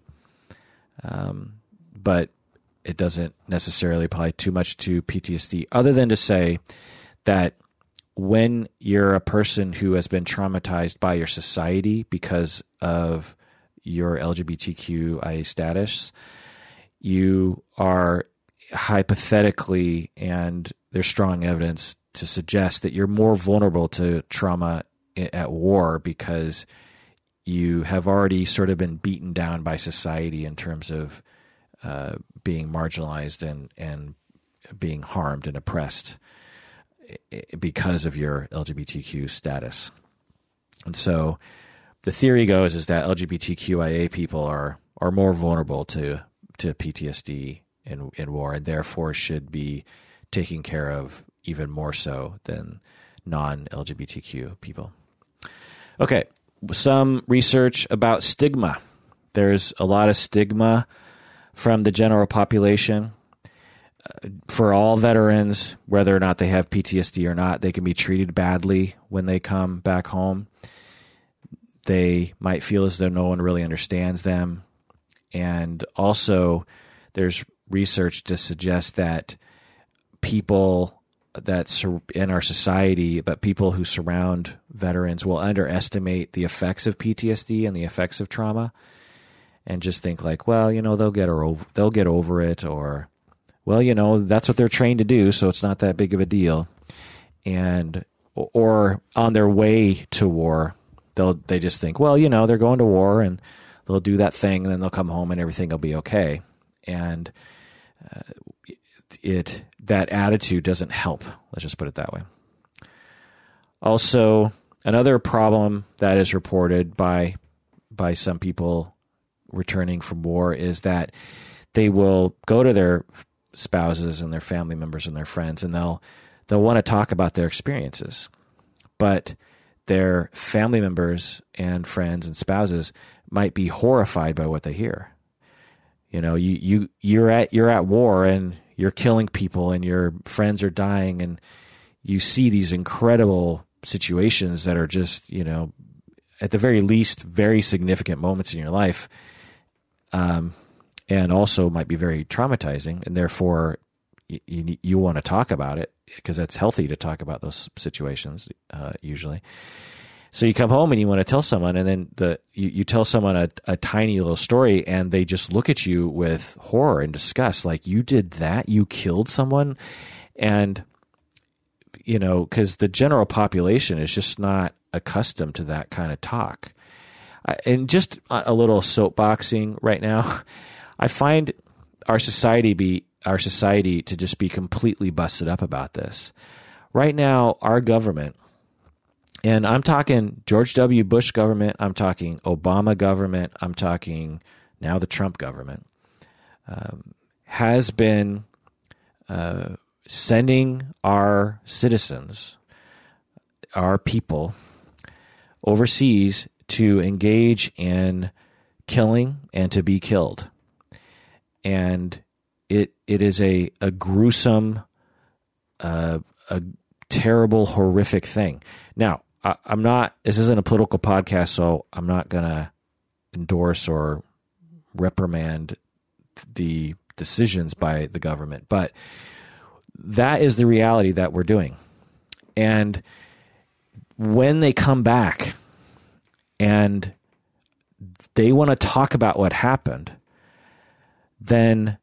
Um, but it doesn't necessarily apply too much to PTSD, other than to say that when you're a person who has been traumatized by your society because of your LGBTQIA status, you are hypothetically, and there's strong evidence to suggest that you're more vulnerable to trauma at war because you have already sort of been beaten down by society in terms of uh, being marginalized and, and being harmed and oppressed because of your LGBTQ status. And so the theory goes is that LGBTQIA people are are more vulnerable to to PTSD in in war and therefore should be taken care of even more so than non LGBTQ people. Okay, some research about stigma. There's a lot of stigma from the general population for all veterans, whether or not they have PTSD or not, they can be treated badly when they come back home. They might feel as though no one really understands them. And also, there's research to suggest that people that's in our society, but people who surround veterans will underestimate the effects of PTSD and the effects of trauma, and just think like, well, you know, they'll get over, they'll get over it, or well, you know, that's what they're trained to do, so it's not that big of a deal. And or on their way to war, they'll they just think, well, you know, they're going to war and they'll do that thing, and then they'll come home and everything will be okay. And uh, it that attitude doesn't help. Let's just put it that way. Also, another problem that is reported by by some people returning from war is that they will go to their spouses and their family members and their friends, and they'll they'll want to talk about their experiences, but their family members and friends and spouses might be horrified by what they hear. You know, you you you're at you're at war and you're killing people and your friends are dying and you see these incredible situations that are just you know at the very least very significant moments in your life um, and also might be very traumatizing, and therefore you, you, you want to talk about it because that's healthy to talk about those situations uh, usually. So you come home and you want to tell someone, and then the you, you tell someone a, a tiny little story, and they just look at you with horror and disgust, like you did that, you killed someone, and you know because the general population is just not accustomed to that kind of talk. and just a little soapboxing right now. I find our society be our society to just be completely busted up about this. Right now, our government, and I'm talking George W. Bush government, I'm talking Obama government, I'm talking now the Trump government, um, has been uh, sending our citizens, our people, overseas to engage in killing and to be killed. And it it is a, a gruesome, uh, a terrible, horrific thing. Now, I, I'm not, this isn't a political podcast, so I'm not to endorse or reprimand the decisions by the government, but that is the reality that we're doing. And when they come back and they want to talk about what happened, then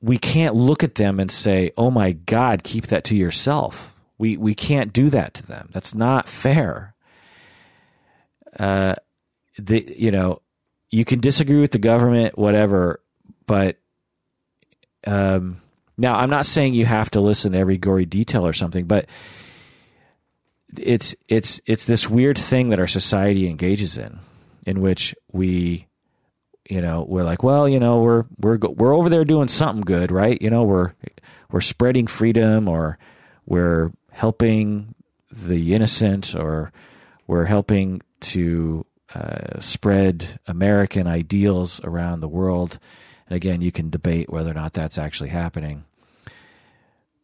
we can't look at them and say, "Oh my God, keep that to yourself." We we can't do that to them. That's not fair. Uh, the you know, you can disagree with the government, whatever, but um, now I'm not saying you have to listen to every gory detail or something, but it's it's it's this weird thing that our society engages in, in which we you know we're like well you know we're we're we're over there doing something good right you know we're we're spreading freedom or we're helping the innocent or we're helping to uh, spread American ideals around the world. And again, you can debate whether or not that's actually happening.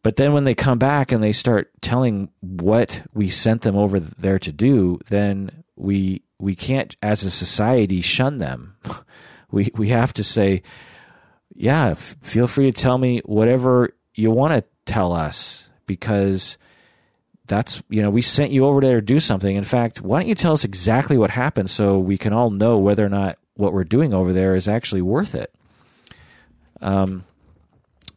But then when they come back and they start telling what we sent them over there to do, then we we can't as a society shun them. we we have to say, yeah, f- feel free to tell me whatever you want to tell us because that's you know we sent you over there to do something. In fact, why don't you tell us exactly what happened so we can all know whether or not what we're doing over there is actually worth it. Um,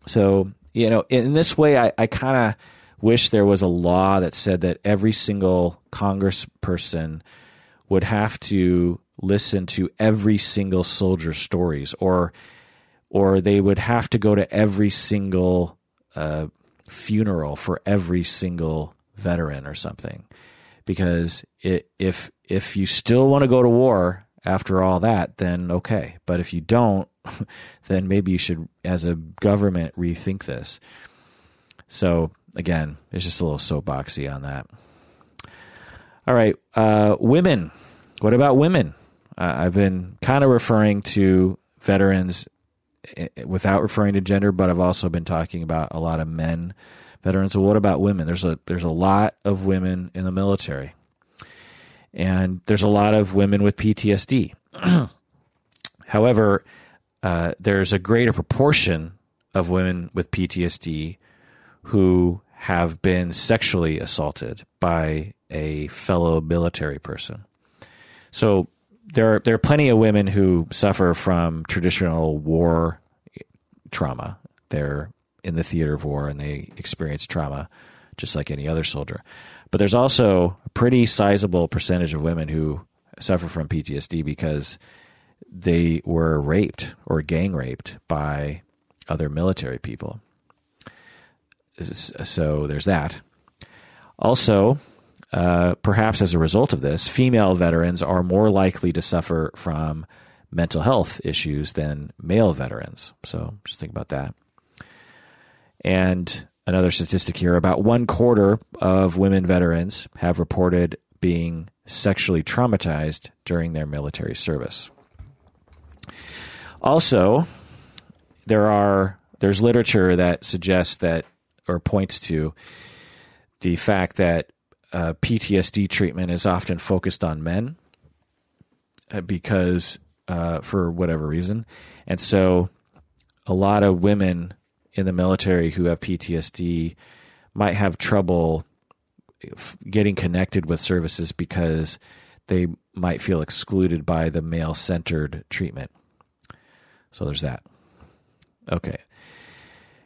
so you know, in this way, I, I kind of wish there was a law that said that every single congressperson would have to listen to every single soldier's stories, or or they would have to go to every single uh, funeral for every single veteran or something. Because it, if if you still want to go to war after all that, then okay. But if you don't, then maybe you should, as a government, rethink this. So again, it's just a little soapboxy on that. All right, uh, women. What about women? Uh, I've been kind of referring to veterans eh, without referring to gender, but I've also been talking about a lot of men veterans. What about women? There's a there's a lot of women in the military, and there's a lot of women with PTSD. However, uh, there's a greater proportion of women with PTSD who have been sexually assaulted by a fellow military person. So there are, there are plenty of women who suffer from traditional war trauma. They're in the theater of war and they experience trauma just like any other soldier. But there's also a pretty sizable percentage of women who suffer from PTSD because they were raped or gang raped by other military people. So there's that. Also, uh, perhaps as a result of this, female veterans are more likely to suffer from mental health issues than male veterans. So just think about that. And another statistic here about one quarter of women veterans have reported being sexually traumatized during their military service. Also, there are there's literature that suggests that or points to the fact that uh, PTSD treatment is often focused on men uh, because uh, for whatever reason, and so a lot of women in the military who have PTSD might have trouble getting connected with services because they might feel excluded by the male centered treatment. So there's that. Okay.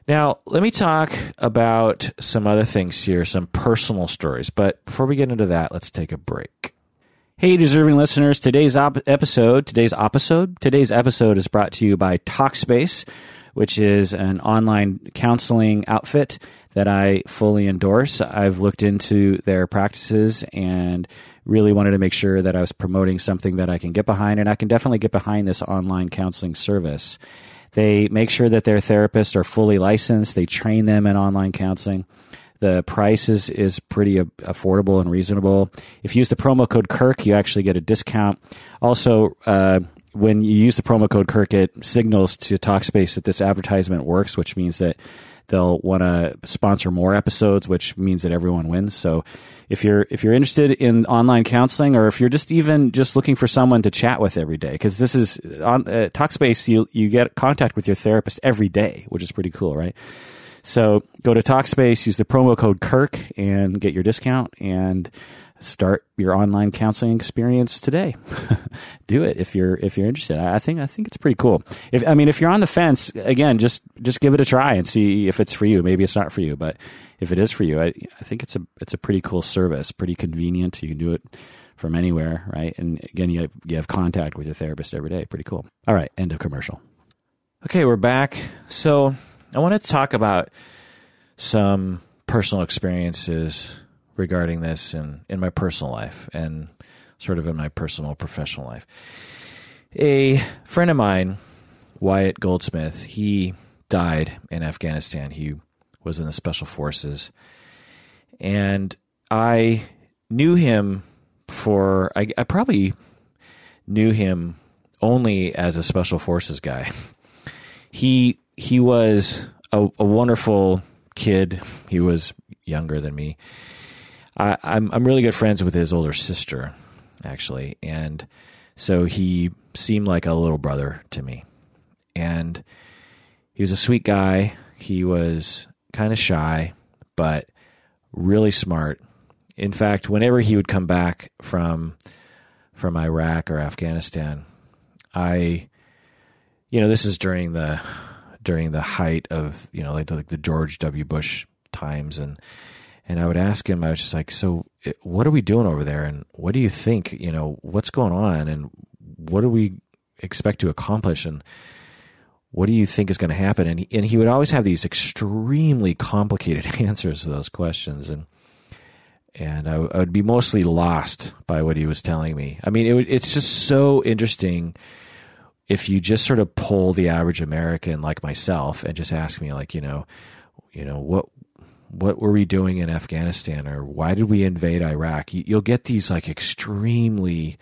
Now, let me talk about some other things here, some personal stories. But before we get into that, let's take a break. Hey, deserving listeners, today's op- episode, today's episode, today's episode is brought to you by Talkspace which is an online counseling outfit that I fully endorse. I've looked into their practices and really wanted to make sure that I was promoting something that I can get behind, and I can definitely get behind this online counseling service. They make sure that their therapists are fully licensed. They train them in online counseling. The price is, is pretty affordable and reasonable. If you use the promo code Kirk, you actually get a discount. Also, uh, when you use the promo code Kirk, it signals to Talkspace that this advertisement works, which means that they'll want to sponsor more episodes, which means that everyone wins. So if you're if you're interested in online counseling, or if you're just even just looking for someone to chat with every day, because this is on uh, Talkspace, you you get contact with your therapist every day, which is pretty cool, right? So go to Talkspace, use the promo code Kirk, and get your discount and start your online counseling experience today. Do it if you're if you're interested. I think I think it's pretty cool. If I mean if you're on the fence, again, just just give it a try and see if it's for you. Maybe it's not for you, but if it is for you, I, I think it's a it's a pretty cool service, pretty convenient. You can do it from anywhere, right? And again, you have, you have contact with your therapist every day. Pretty cool. All right, end of commercial. Okay, we're back. So I want to talk about some personal experiences regarding this in, in my personal life and sort of in my personal professional life. A friend of mine, Wyatt Goldsmith, he died in Afghanistan. He was in the special forces. And I knew him for, I, I probably knew him only as a special forces guy. He, he was a, a wonderful kid. He was younger than me I, I'm I'm really good friends with his older sister, actually, and so he seemed like a little brother to me. And he was a sweet guy. He was kind of shy, but really smart. In fact, whenever he would come back from from Iraq or Afghanistan, I, you know, this is during the during the height of you know like the, like the George W. Bush times, and and I would ask him, I was just like, so eh, what are we doing over there? And what do you think, you know, what's going on? And what do we expect to accomplish? And what do you think is going to happen? And he, and he would always have these extremely complicated answers to those questions. And, and I, I would be mostly lost by what he was telling me. I mean, it, it's just so interesting if you just sort of pull the average American like myself and just ask me, like, you know, you know what what were we doing in Afghanistan or why did we invade Iraq? You'll get these like extremely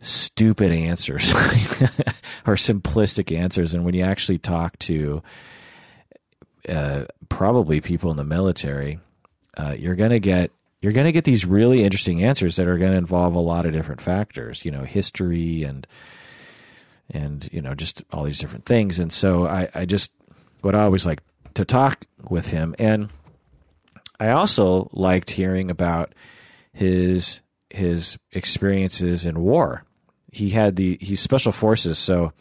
stupid answers or simplistic answers. And when you actually talk to uh, probably people in the military, uh, you're going to get you're going to get these really interesting answers that are going to involve a lot of different factors, you know, history and and you know just all these different things. And so I, I just what I always like to talk with him and I also liked hearing about his his experiences in war. He had the he's special forces, so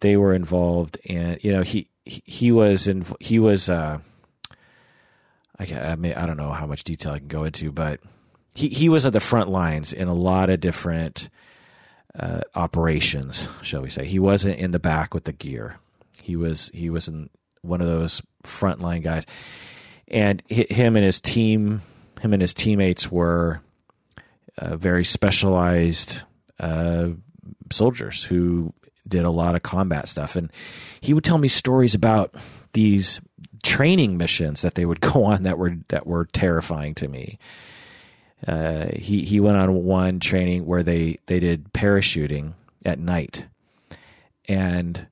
they were involved, and you know he he, was in he was uh, I I, may, I don't know how much detail I can go into, but he he was at the front lines in a lot of different uh, operations, shall we say? He wasn't in the back with the gear. He was he was in one of those frontline guys and him and his team, him and his teammates were uh, very specialized uh, soldiers who did a lot of combat stuff, and he would tell me stories about these training missions that they would go on that were that were terrifying to me. Uh, he he went on one training where they they did parachuting at night, and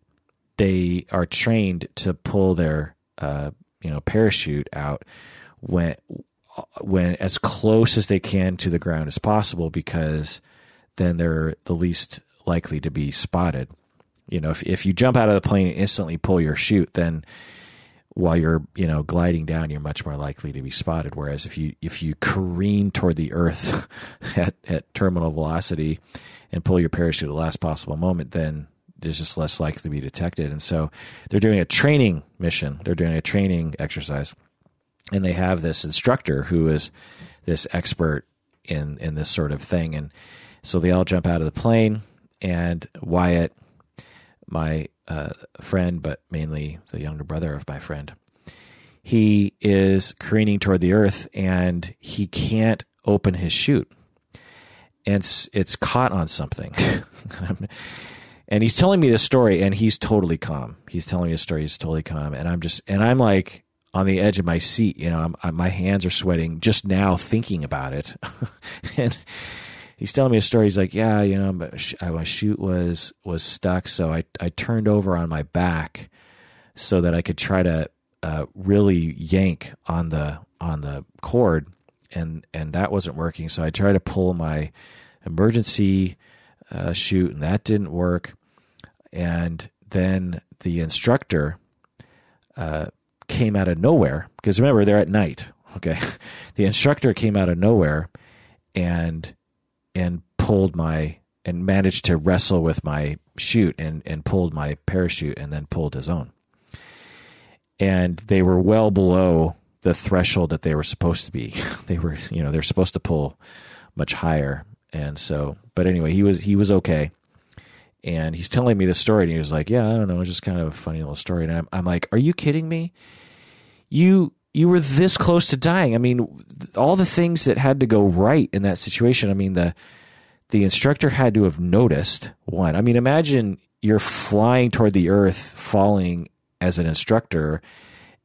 they are trained to pull their uh, you know parachute out when when as close as they can to the ground as possible because then they're the least likely to be spotted. You know, if if you jump out of the plane and instantly pull your chute, then while you're you know gliding down, you're much more likely to be spotted. Whereas if you if you careen toward the earth at at terminal velocity and pull your parachute at the last possible moment, then is just less likely to be detected. And so they're doing a training mission. They're doing a training exercise, and they have this instructor who is this expert in in this sort of thing. And so they all jump out of the plane, and Wyatt, my uh, friend, but mainly the younger brother of my friend, he is careening toward the earth, and he can't open his chute, and it's, it's caught on something. and he's telling me this story, and he's totally calm. He's telling me a story. He's totally calm, and I'm just and I'm like on the edge of my seat. You know, I'm, my hands are sweating just now thinking about it, and he's telling me a story. He's like, "Yeah, you know, my chute was was stuck, so I I turned over on my back so that I could try to uh, really yank on the on the cord, and and that wasn't working. So I tried to pull my emergency uh, chute, and that didn't work. And then the instructor uh, came out of nowhere because remember they're at night. Okay, the instructor came out of nowhere and and pulled my and managed to wrestle with my chute and and pulled my parachute and then pulled his own. And they were well below the threshold that they were supposed to be. They were, you know, they're supposed to pull much higher. And so, but anyway, he was he was okay. And he's telling me the story, and he was like, "Yeah, I don't know, it's just kind of a funny little story." And I'm, I'm like, "Are you kidding me? You you were this close to dying. I mean, all the things that had to go right in that situation. I mean, the the instructor had to have noticed one. I mean, imagine you're flying toward the earth, falling as an instructor,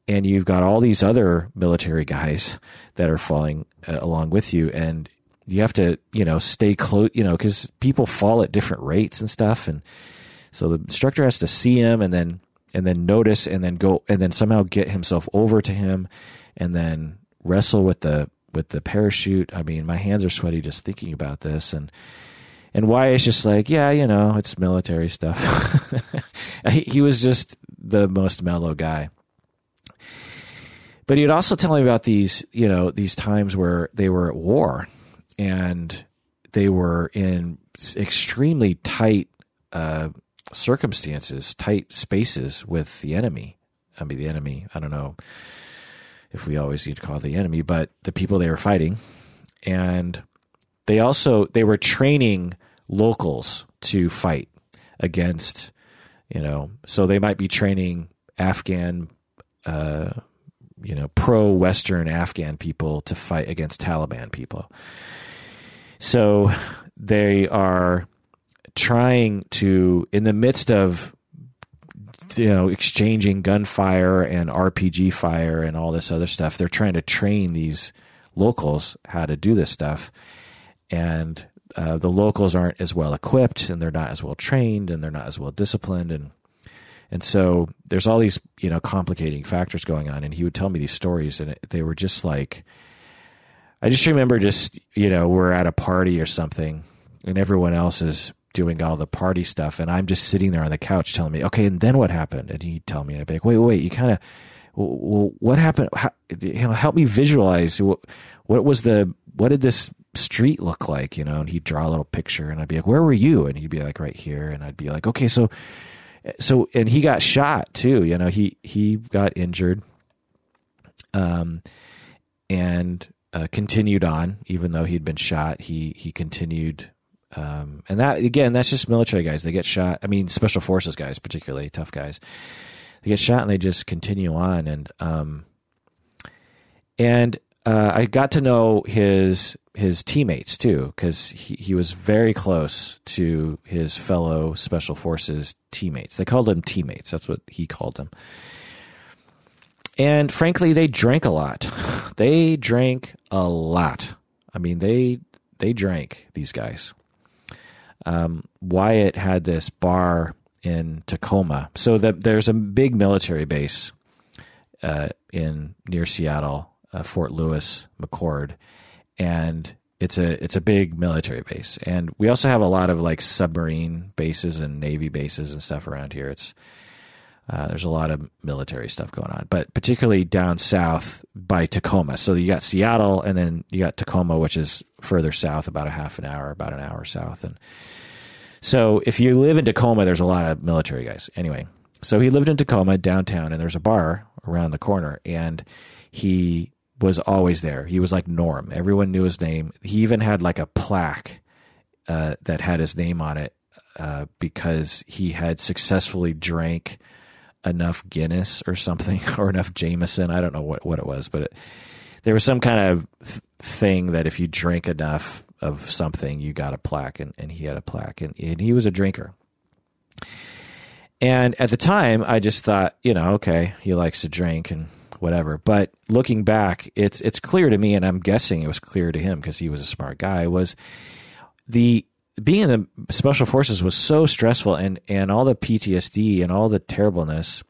and you've got all these other military guys that are falling uh, along with you, and you have to, you know, stay close, you know, because people fall at different rates and stuff, and so the instructor has to see him and then and then notice and then go and then somehow get himself over to him, and then wrestle with the with the parachute. I mean, my hands are sweaty just thinking about this, and and Wyatt's just like, yeah, you know, it's military stuff. he, he was just the most mellow guy. But he'd also tell me about these, you know, these times where they were at war and they were in extremely tight uh, circumstances, tight spaces with the enemy. I mean, the enemy, I don't know if we always need to call the enemy, but the people they were fighting. And they also, they were training locals to fight against, you know, so they might be training Afghan uh, you know, pro Western Afghan people to fight against Taliban people. So they are trying to, in the midst of, you know, exchanging gunfire and RPG fire and all this other stuff, they're trying to train these locals how to do this stuff. And uh, the locals aren't as well equipped and they're not as well trained and they're not as well disciplined. And and so there's all these, you know, complicating factors going on. And he would tell me these stories, and they were just like, I just remember just, you know, we're at a party or something, and everyone else is doing all the party stuff, and I'm just sitting there on the couch telling me, okay, and then what happened? And he'd tell me, and I'd be like, wait, wait, you kind of, well, what happened? How, you know, help me visualize what, what was the, what did this street look like? You know, and he'd draw a little picture, and I'd be like, where were you? And he'd be like, right here, and I'd be like, okay, so so and he got shot too. You know, he he got injured, um, and uh, continued on even though he'd been shot. He he continued, um, and that again, that's just military guys. They get shot. I mean, special forces guys, particularly tough guys. They get shot and they just continue on, and um, and uh, I got to know his his teammates too, because he, he was very close to his fellow special forces teammates. They called them teammates. That's what he called them. And frankly, they drank a lot. They drank a lot. I mean, they they drank these guys. Um, Wyatt had this bar in Tacoma, so that there's a big military base uh, in near Seattle, uh, Fort Lewis McChord, and it's a it's a big military base, and we also have a lot of like submarine bases and navy bases and stuff around here. It's uh, there's a lot of military stuff going on, but particularly down south by Tacoma. So you got Seattle, and then you got Tacoma, which is further south, about a half an hour, about an hour south. And so if you live in Tacoma, there's a lot of military guys. Anyway, so he lived in Tacoma downtown, and there's a bar around the corner, and he was always there. He was like Norm. Everyone knew his name. He even had like a plaque uh, that had his name on it uh, because he had successfully drank enough Guinness or something, or enough Jameson. I don't know what, what it was, but it, there was some kind of th- thing that if you drink enough of something, you got a plaque, and, and he had a plaque, and, and he was a drinker. And at the time, I just thought, you know, okay, he likes to drink and whatever. But looking back, it's it's clear to me, and I'm guessing it was clear to him because he was a smart guy. Was the being in the special forces was so stressful, and and all the PTSD and all the terribleness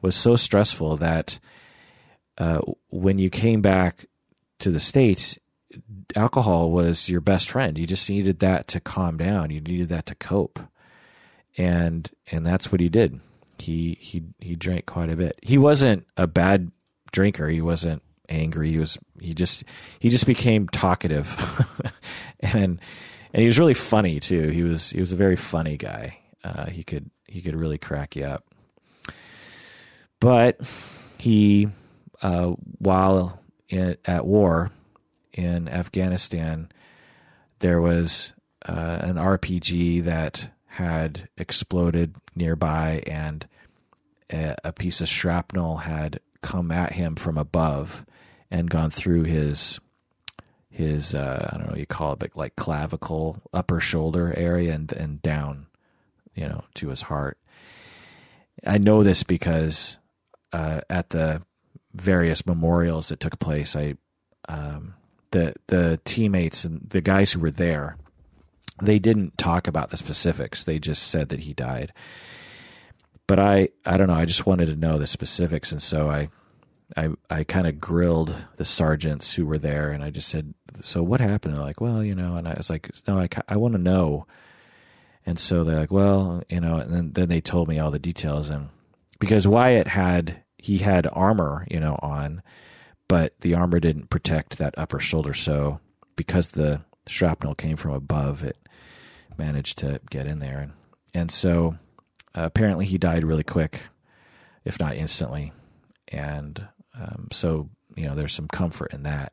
was so stressful that uh, when you came back to the states, alcohol was your best friend. You just needed that to calm down. You needed that to cope, and and that's what he did. He he he drank quite a bit. He wasn't a bad drinker. He wasn't angry. He was he just he just became talkative, and and he was really funny too. He was he was a very funny guy. Uh, he could he could really crack you up. But he, uh, while in, at war in Afghanistan, there was uh, an RPG that had exploded nearby, and a, a piece of shrapnel had come at him from above and gone through his his uh, I don't know what you call it, but like clavicle, upper shoulder area, and and down, you know, to his heart. I know this because uh, at the various memorials that took place, I um, the the teammates and the guys who were there, they didn't talk about the specifics. They just said that he died. But I I don't know. I just wanted to know the specifics, and so I I I kind of grilled the sergeants who were there, and I just said, "So what happened?" They're like, "Well, you know," and I was like, "No, I I want to know." And so they're like, "Well, you know," and then then they told me all the details, and because Wyatt had he had armor, you know, on, but the armor didn't protect that upper shoulder, so because the shrapnel came from above, it managed to get in there, and and so uh, apparently he died really quick, if not instantly, and um, so, you know, there's some comfort in that.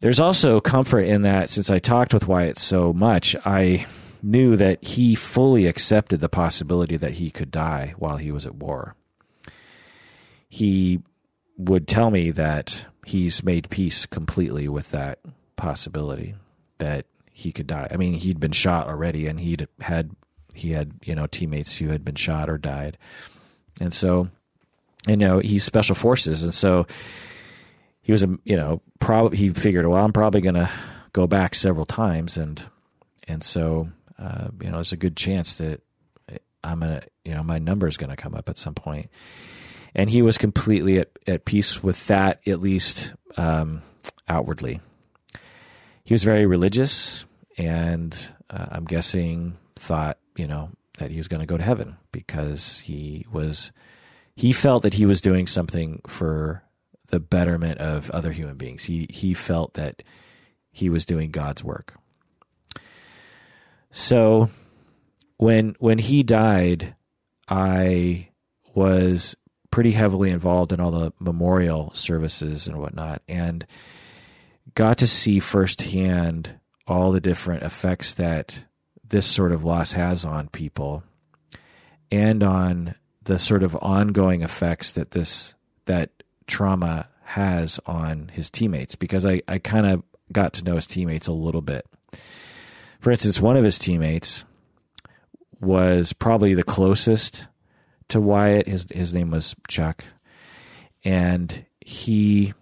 There's also comfort in that since I talked with Wyatt so much, I knew that he fully accepted the possibility that he could die while he was at war. He would tell me that he's made peace completely with that possibility that he could die. I mean, he'd been shot already and he'd had he had, you know, teammates who had been shot or died. And so you know he's special forces, and so he was a you know probably he figured well I'm probably going to go back several times, and and so uh, you know there's a good chance that I'm gonna you know my number is going to come up at some point. point, and he was completely at at peace with that at least um, outwardly. He was very religious, and uh, I'm guessing thought you know that he was going to go to heaven because he was he felt that he was doing something for the betterment of other human beings. He he felt that he was doing God's work. So when when he died, I was pretty heavily involved in all the memorial services and whatnot, and got to see firsthand all the different effects that this sort of loss has on people and on the sort of ongoing effects that this that trauma has on his teammates because I, I kind of got to know his teammates a little bit. For instance, one of his teammates was probably the closest to Wyatt. His his name was Chuck, and he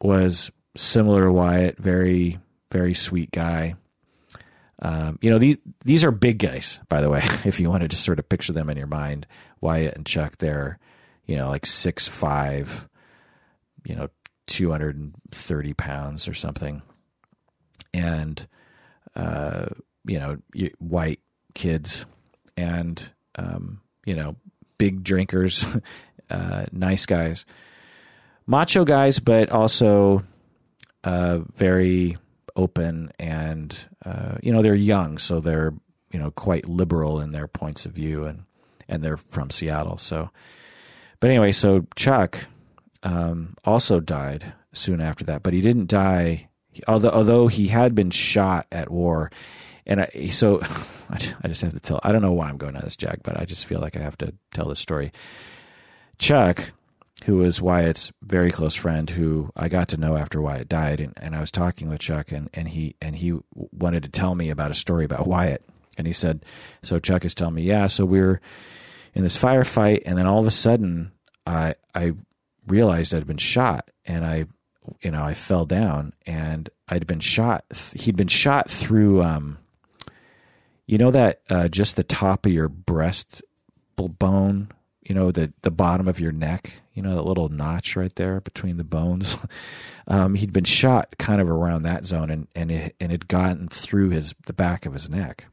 was similar to Wyatt, very very sweet guy. Um, you know these these are big guys, by the way. If you want to just sort of picture them in your mind, Wyatt and Chuck, they're you know like six five, you know two hundred and thirty pounds or something, and uh, you know white kids, and um, you know big drinkers, uh, nice guys, macho guys, but also uh, very open and uh, you know they're young, so they're you know quite liberal in their points of view, and and they're from Seattle. So, but anyway, so Chuck um, also died soon after that, but he didn't die. Although although he had been shot at war, and I, so I just have to tell. I don't know why I'm going on this, Jack, but I just feel like I have to tell this story. Chuck who was Wyatt's very close friend, who I got to know after Wyatt died, and, and I was talking with Chuck, and, and he and he wanted to tell me about a story about Wyatt, And he said, so Chuck is telling me, yeah, so we are in this firefight, and then all of a sudden, I I realized I'd been shot, and I, you know, I fell down, and I'd been shot. He'd been shot through, um, you know, that uh, just the top of your breast bone, you know, the the bottom of your neck, you know, that little notch right there between the bones. um, he'd been shot kind of around that zone, and and it and it gotten through his the back of his neck.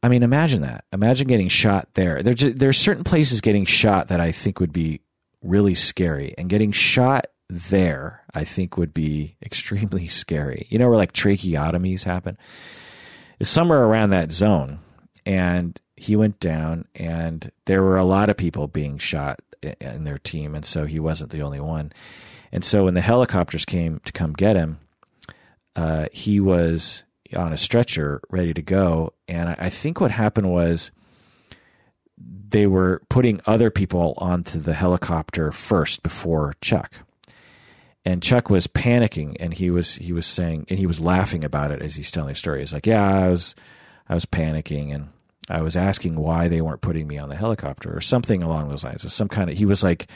I mean, imagine that. Imagine getting shot there. There's there's certain places getting shot that I think would be really scary, and getting shot there, I think, would be extremely scary. You know where like tracheotomies happen? It's somewhere around that zone, and he went down, and there were a lot of people being shot in their team, and so he wasn't the only one. And so when the helicopters came to come get him, uh, he was on a stretcher ready to go. And I think what happened was they were putting other people onto the helicopter first before Chuck. And Chuck was panicking and he was he was saying and he was laughing about it as he's telling the story. He's like, Yeah, I was I was panicking and I was asking why they weren't putting me on the helicopter or something along those lines. Or some kind of he was like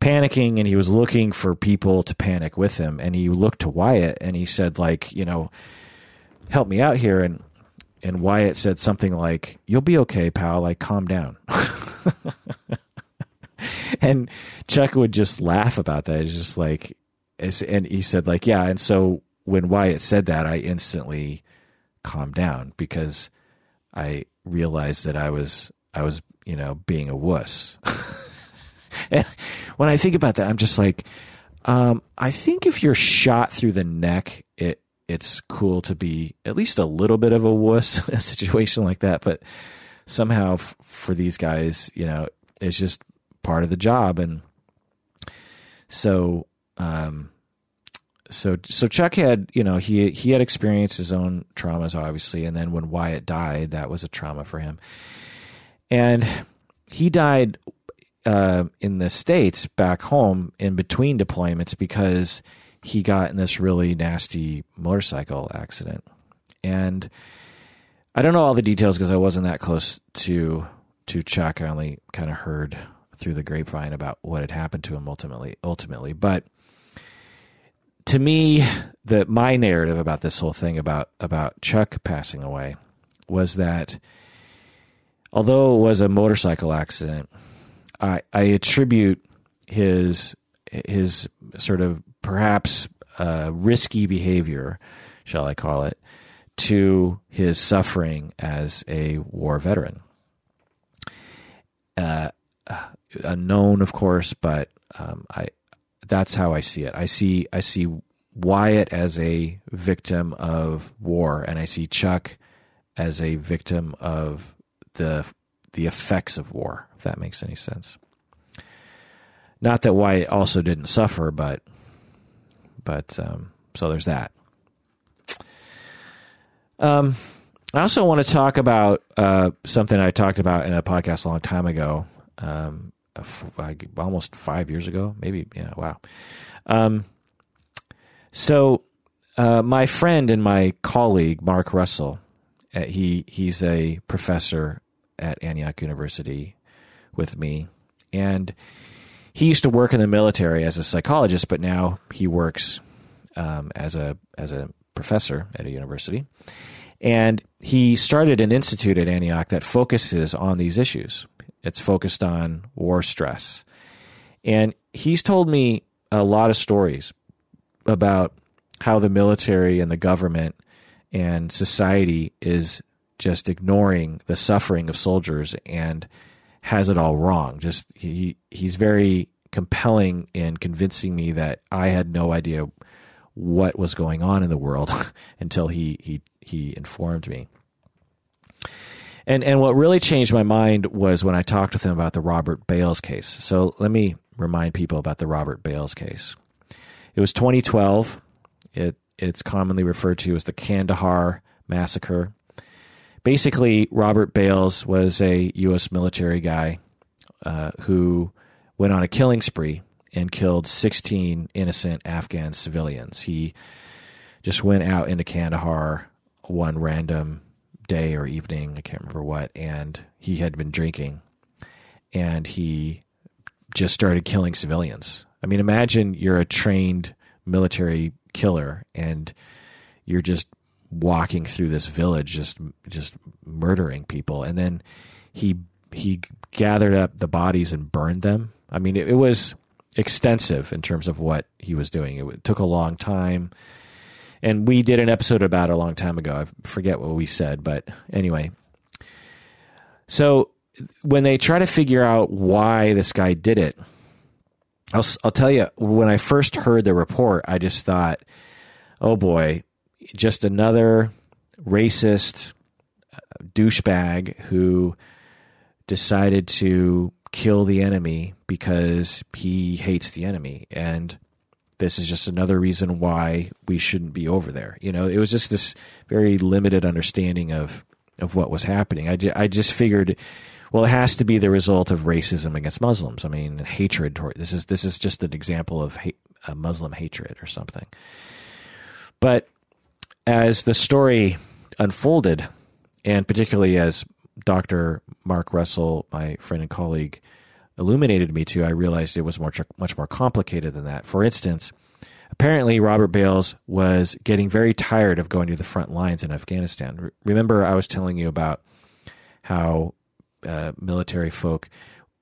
panicking and he was looking for people to panic with him and he looked to Wyatt and he said like, you know, help me out here and and Wyatt said something like, "You'll be okay, pal. Like, calm down." and Chuck would just laugh about that. Just like, and he said, like, yeah. And so when Wyatt said that, I instantly calmed down because I realized that I was, I was, you know, being a wuss. and when I think about that, I'm just like, um, I think if you're shot through the neck, it it's cool to be at least a little bit of a wuss in a situation like that. But somehow f- for these guys, you know, it's just part of the job. And so, um, so, so Chuck had, you know, he, he had experienced his own traumas, obviously. And then when Wyatt died, that was a trauma for him. And he died, uh, in the States back home in between deployments because he got in this really nasty motorcycle accident. And I don't know all the details because I wasn't that close to to Chuck. I only kind of heard through the grapevine about what had happened to him ultimately ultimately. But to me, the my narrative about this whole thing about about Chuck passing away was that although it was a motorcycle accident, I I attribute his his sort of perhaps uh, risky behavior, shall I call it, to his suffering as a war veteran. Uh, unknown, of course, but um, I that's how I see it. I see I see Wyatt as a victim of war, and I see Chuck as a victim of the the effects of war. If that makes any sense. Not that Wyatt also didn't suffer, but but um, so there's that. Um, I also want to talk about uh, something I talked about in a podcast a long time ago, um, almost five years ago, maybe. Yeah, wow. Um, so uh, my friend and my colleague Mark Russell, uh, he he's a professor at Antioch University with me, and he used to work in the military as a psychologist, but now he works um, as a as a professor at a university. And he started an institute at Antioch that focuses on these issues. It's focused on war stress. And he's told me a lot of stories about how the military and the government and society is just ignoring the suffering of soldiers and has it all wrong. Just he he's very compelling in convincing me that I had no idea what was going on in the world until he he he informed me. And and what really changed my mind was when I talked with him about the Robert Bales case. So let me remind people about the Robert Bales case. It was 2012. It it's commonly referred to as the Kandahar massacre. Basically, Robert Bales was a U.S. military guy uh, who went on a killing spree and killed 16 innocent Afghan civilians. He just went out into Kandahar one random day or evening. I can't remember what. And he had been drinking and he just started killing civilians. I mean, imagine you're a trained military killer and you're just walking through this village just just murdering people and then he he gathered up the bodies and burned them i mean it, it was extensive in terms of what he was doing it took a long time and we did an episode about it a long time ago. I forget what we said but anyway. So when they try to figure out why this guy did it I'll, I'll tell you when i first heard the report i just thought oh boy just another racist uh, douchebag who decided to kill the enemy because he hates the enemy. And this is just another reason why we shouldn't be over there. You know it was just this very limited understanding of of what was happening. I, I just figured well it has to be the result of racism against muslims. I mean hatred toward this is this is just an example of muslim hatred or something. But as the story unfolded, and particularly as Dr. Mark Russell, my friend and colleague, illuminated me to, I realized it was much, much more complicated than that. For instance, apparently Robert Bales was getting very tired of going to the front lines in Afghanistan. Remember, I was telling you about how uh, military folk,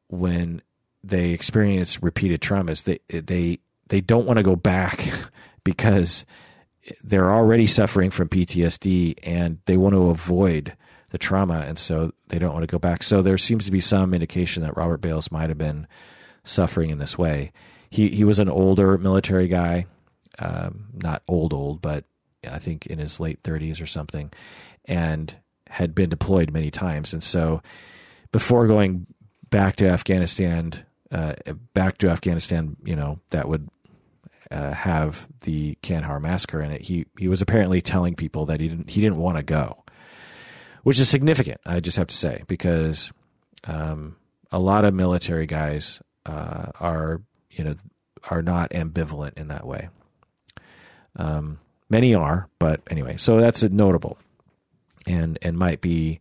when they experience repeated traumas, they they they don't want to go back because they're already suffering from PTSD and they want to avoid the trauma, and so they don't want to go back. So there seems to be some indication that Robert Bales might have been suffering in this way. He he was an older military guy, um, not old old, but I think in his late thirties or something, and had been deployed many times. And so before going back to Afghanistan, uh, back to Afghanistan, you know, that would uh, have the Kandahar massacre in it, he he was apparently telling people that he didn't he didn't want to go, which is significant. I just have to say because um, a lot of military guys uh, are you know are not ambivalent in that way. Um, many are, but anyway, so that's notable, and and might be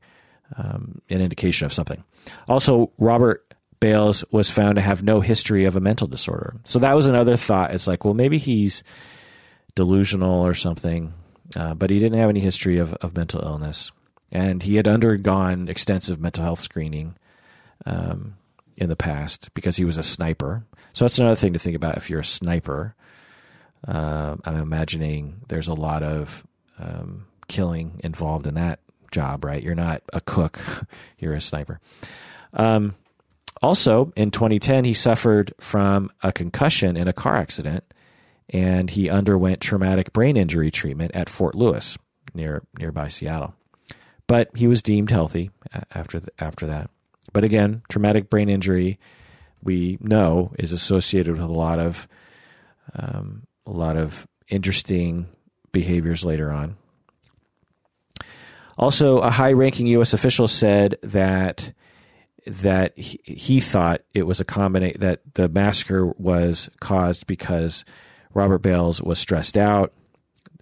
um, an indication of something. Also, Robert Bales was found to have no history of a mental disorder. So that was another thought. It's like, well, maybe he's delusional or something, uh, but he didn't have any history of, of mental illness. And he had undergone extensive mental health screening um, in the past because he was a sniper. So that's another thing to think about if you're a sniper. Uh, I'm imagining there's a lot of um, killing involved in that job, right? You're not a cook, you're a sniper. Um, also, in 2010, he suffered from a concussion in a car accident, and he underwent traumatic brain injury treatment at Fort Lewis, near nearby Seattle. But he was deemed healthy after the, after that. But again, traumatic brain injury, we know, is associated with a lot of um, a lot of interesting behaviors later on. Also, a high-ranking U.S. official said that that he, he thought it was a combination that the massacre was caused because Robert Bales was stressed out,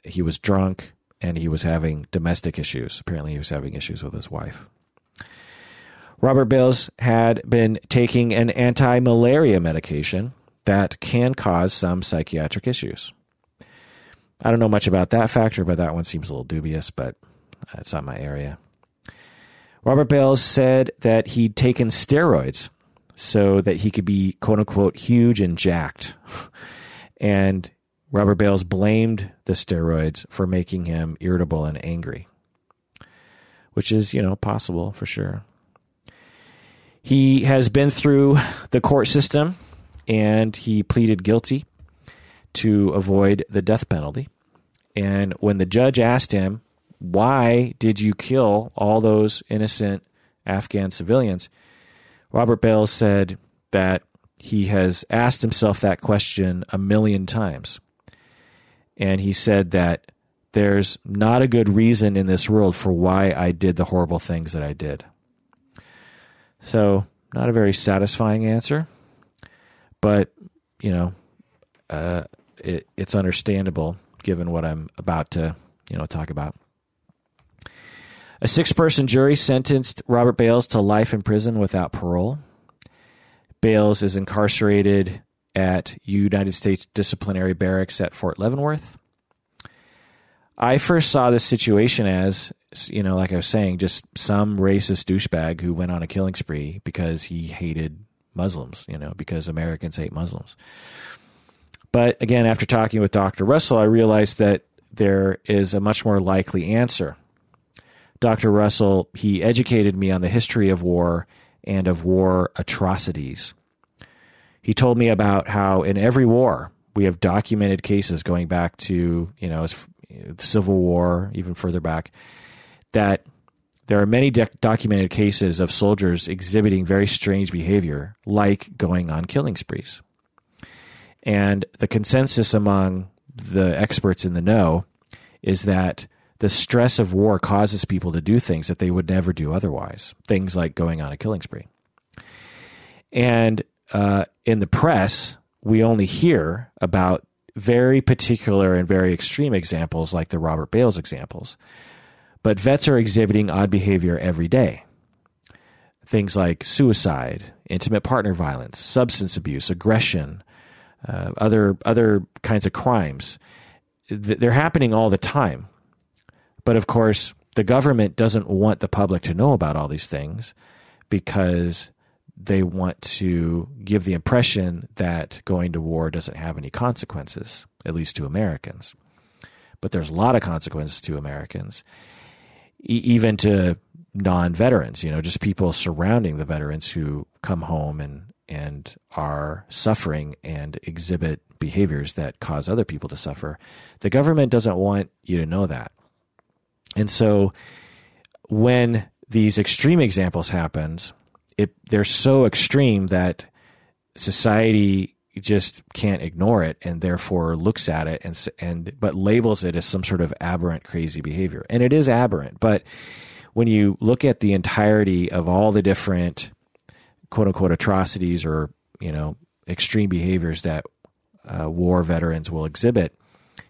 he was drunk, and he was having domestic issues. Apparently, he was having issues with his wife. Robert Bales had been taking an anti malaria medication that can cause some psychiatric issues. I don't know much about that factor, but that one seems a little dubious, but it's not my area. Robert Bales said that he'd taken steroids so that he could be quote unquote huge and jacked. and Robert Bales blamed the steroids for making him irritable and angry, which is, you know, possible for sure. He has been through the court system and he pleaded guilty to avoid the death penalty. And when the judge asked him why did you kill all those innocent Afghan civilians? Robert Bales said that he has asked himself that question a million times. And he said that there's not a good reason in this world for why I did the horrible things that I did. So, not a very satisfying answer, but, you know, uh, it, it's understandable given what I'm about to, you know, talk about. A six person jury sentenced Robert Bales to life in prison without parole. Bales is incarcerated at United States Disciplinary Barracks at Fort Leavenworth. I first saw this situation as, you know, like I was saying, just some racist douchebag who went on a killing spree because he hated Muslims, you know, because Americans hate Muslims. But again, after talking with Dr. Russell, I realized that there is a much more likely answer. Dr. Russell, he educated me on the history of war and of war atrocities. He told me about how in every war we have documented cases going back to you know Civil War, even further back, that there are many documented cases of soldiers exhibiting very strange behavior, like going on killing sprees. And the consensus among the experts in the know is that the stress of war causes people to do things that they would never do otherwise, things like going on a killing spree. And uh, in the press, we only hear about very particular and very extreme examples like the Robert Bales examples. But vets are exhibiting odd behavior every day. Things like suicide, intimate partner violence, substance abuse, aggression, uh, other other kinds of crimes. They're happening all the time. But of course, the government doesn't want the public to know about all these things because they want to give the impression that going to war doesn't have any consequences, at least to Americans. But there's a lot of consequences to Americans, e- even to non veterans, you know, just people surrounding the veterans who come home and, and are suffering and exhibit behaviors that cause other people to suffer. The government doesn't want you to know that. And so when these extreme examples happens, it they're so extreme that society just can't ignore it and therefore looks at it and and but labels it as some sort of aberrant crazy behavior. And it is aberrant but when you look at the entirety of all the different quote unquote atrocities or you know extreme behaviors that uh, war veterans will exhibit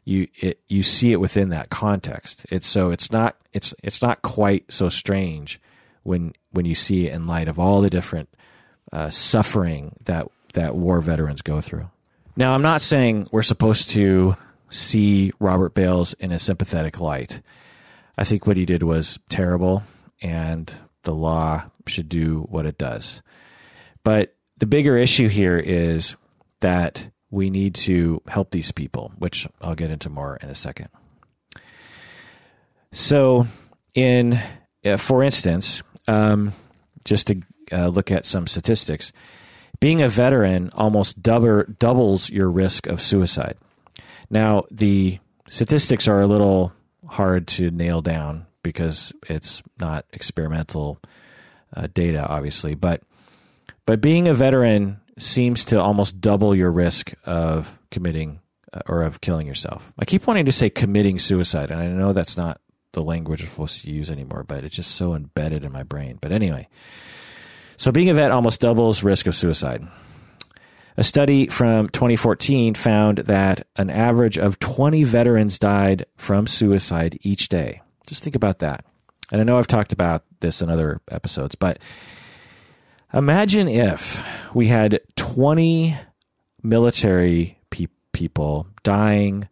you it, you see it within that context. It's so it's not it's it's not quite so strange when when you see it in light of all the different uh, suffering that that war veterans go through. Now, I'm not saying we're supposed to see Robert Bales in a sympathetic light. I think what he did was terrible, and the law should do what it does. But the bigger issue here is that we need to help these people, which I'll get into more in a second. So, in uh, for instance, um, just to uh, look at some statistics, being a veteran almost double, doubles your risk of suicide. Now, the statistics are a little hard to nail down because it's not experimental uh, data, obviously, but but being a veteran seems to almost double your risk of committing uh, or of killing yourself. I keep wanting to say committing suicide, and I know that's not the language we're supposed to use anymore, but it's just so embedded in my brain. But anyway, so being a vet almost doubles risk of suicide. A study from 2014 found that an average of 20 veterans died from suicide each day. Just think about that. And I know I've talked about this in other episodes, but imagine if we had 20 military pe- people dying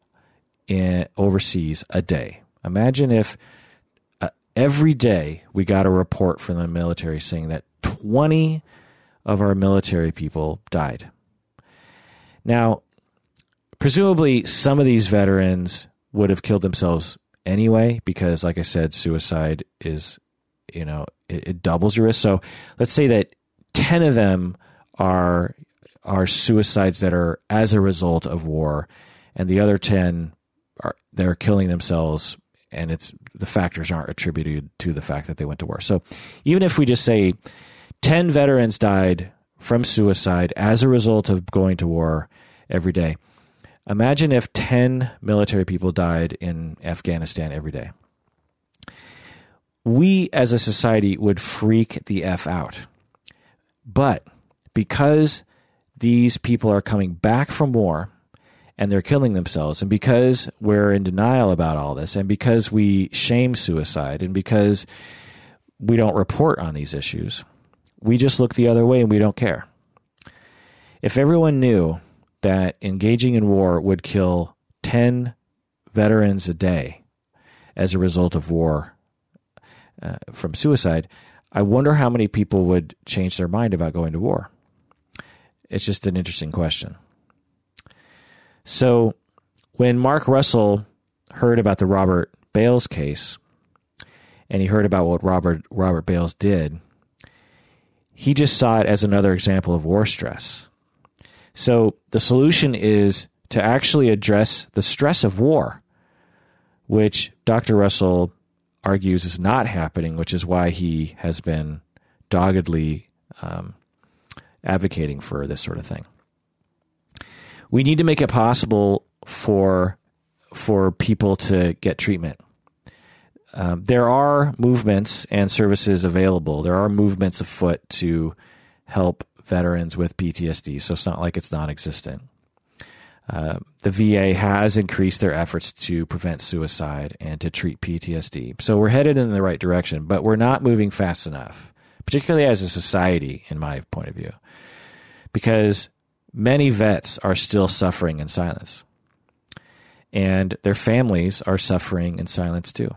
in, overseas a day. Imagine if uh, every day we got a report from the military saying that 20 of our military people died. Now, presumably, some of these veterans would have killed themselves anyway, because, like I said, suicide is, you know, it, it doubles your risk. So let's say that 10 of them are are suicides that are as a result of war, and the other 10 are they're killing themselves and it's the factors aren't attributed to the fact that they went to war. So even if we just say 10 veterans died from suicide as a result of going to war every day, imagine if 10 military people died in Afghanistan every day. We as a society would freak the F out. But because these people are coming back from war and they're killing themselves. And because we're in denial about all this, and because we shame suicide, and because we don't report on these issues, we just look the other way and we don't care. If everyone knew that engaging in war would kill 10 veterans a day as a result of war uh, from suicide, I wonder how many people would change their mind about going to war. It's just an interesting question. So, when Mark Russell heard about the Robert Bales case, and he heard about what Robert Robert Bales did, he just saw it as another example of war stress. So the solution is to actually address the stress of war, which Dr. Russell argues is not happening, which is why he has been doggedly um, advocating for this sort of thing. We need to make it possible for for people to get treatment. Um, there are movements and services available. There are movements afoot to help veterans with PTSD, so it's not like it's non-existent. Uh, the VA has increased their efforts to prevent suicide and to treat PTSD. So we're headed in the right direction, but we're not moving fast enough, particularly as a society, in my point of view, because many vets are still suffering in silence. And their families are suffering in silence too.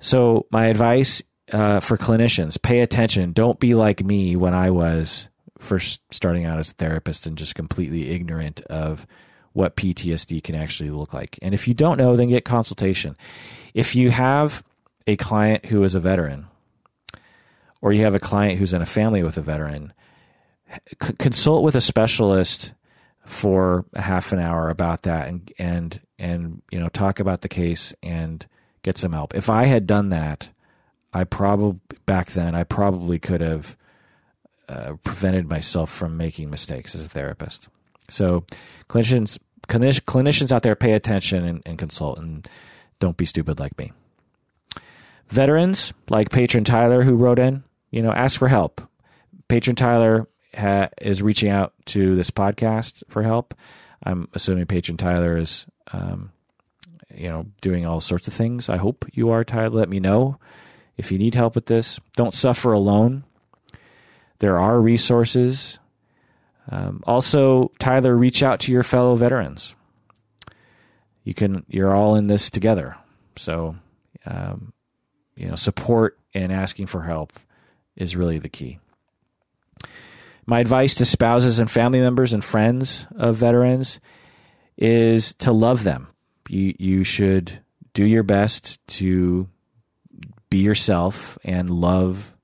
So, my advice uh, for clinicians pay attention. Don't be like me when I was first starting out as a therapist and just completely ignorant of what PTSD can actually look like. And if you don't know, then get consultation. If you have a client who is a veteran, or you have a client who's in a family with a veteran, c- consult with a specialist for a half an hour about that and and and you know talk about the case and get some help. If I had done that, I probably back then I probably could have uh, prevented myself from making mistakes as a therapist. So, clinicians clinicians out there, pay attention and, and consult, and don't be stupid like me. Veterans like patron Tyler, who wrote in, you know, ask for help. Patron Tyler ha- is reaching out to this podcast for help. I'm assuming patron Tyler is, um, you know, doing all sorts of things. I hope you are, Tyler. Let me know if you need help with this. Don't suffer alone. There are resources. Um, also, Tyler, reach out to your fellow veterans. You can. You're all in this together. So, um, you know, support and asking for help is really the key. My advice to spouses and family members and friends of veterans is to love them. You you should do your best to be yourself and love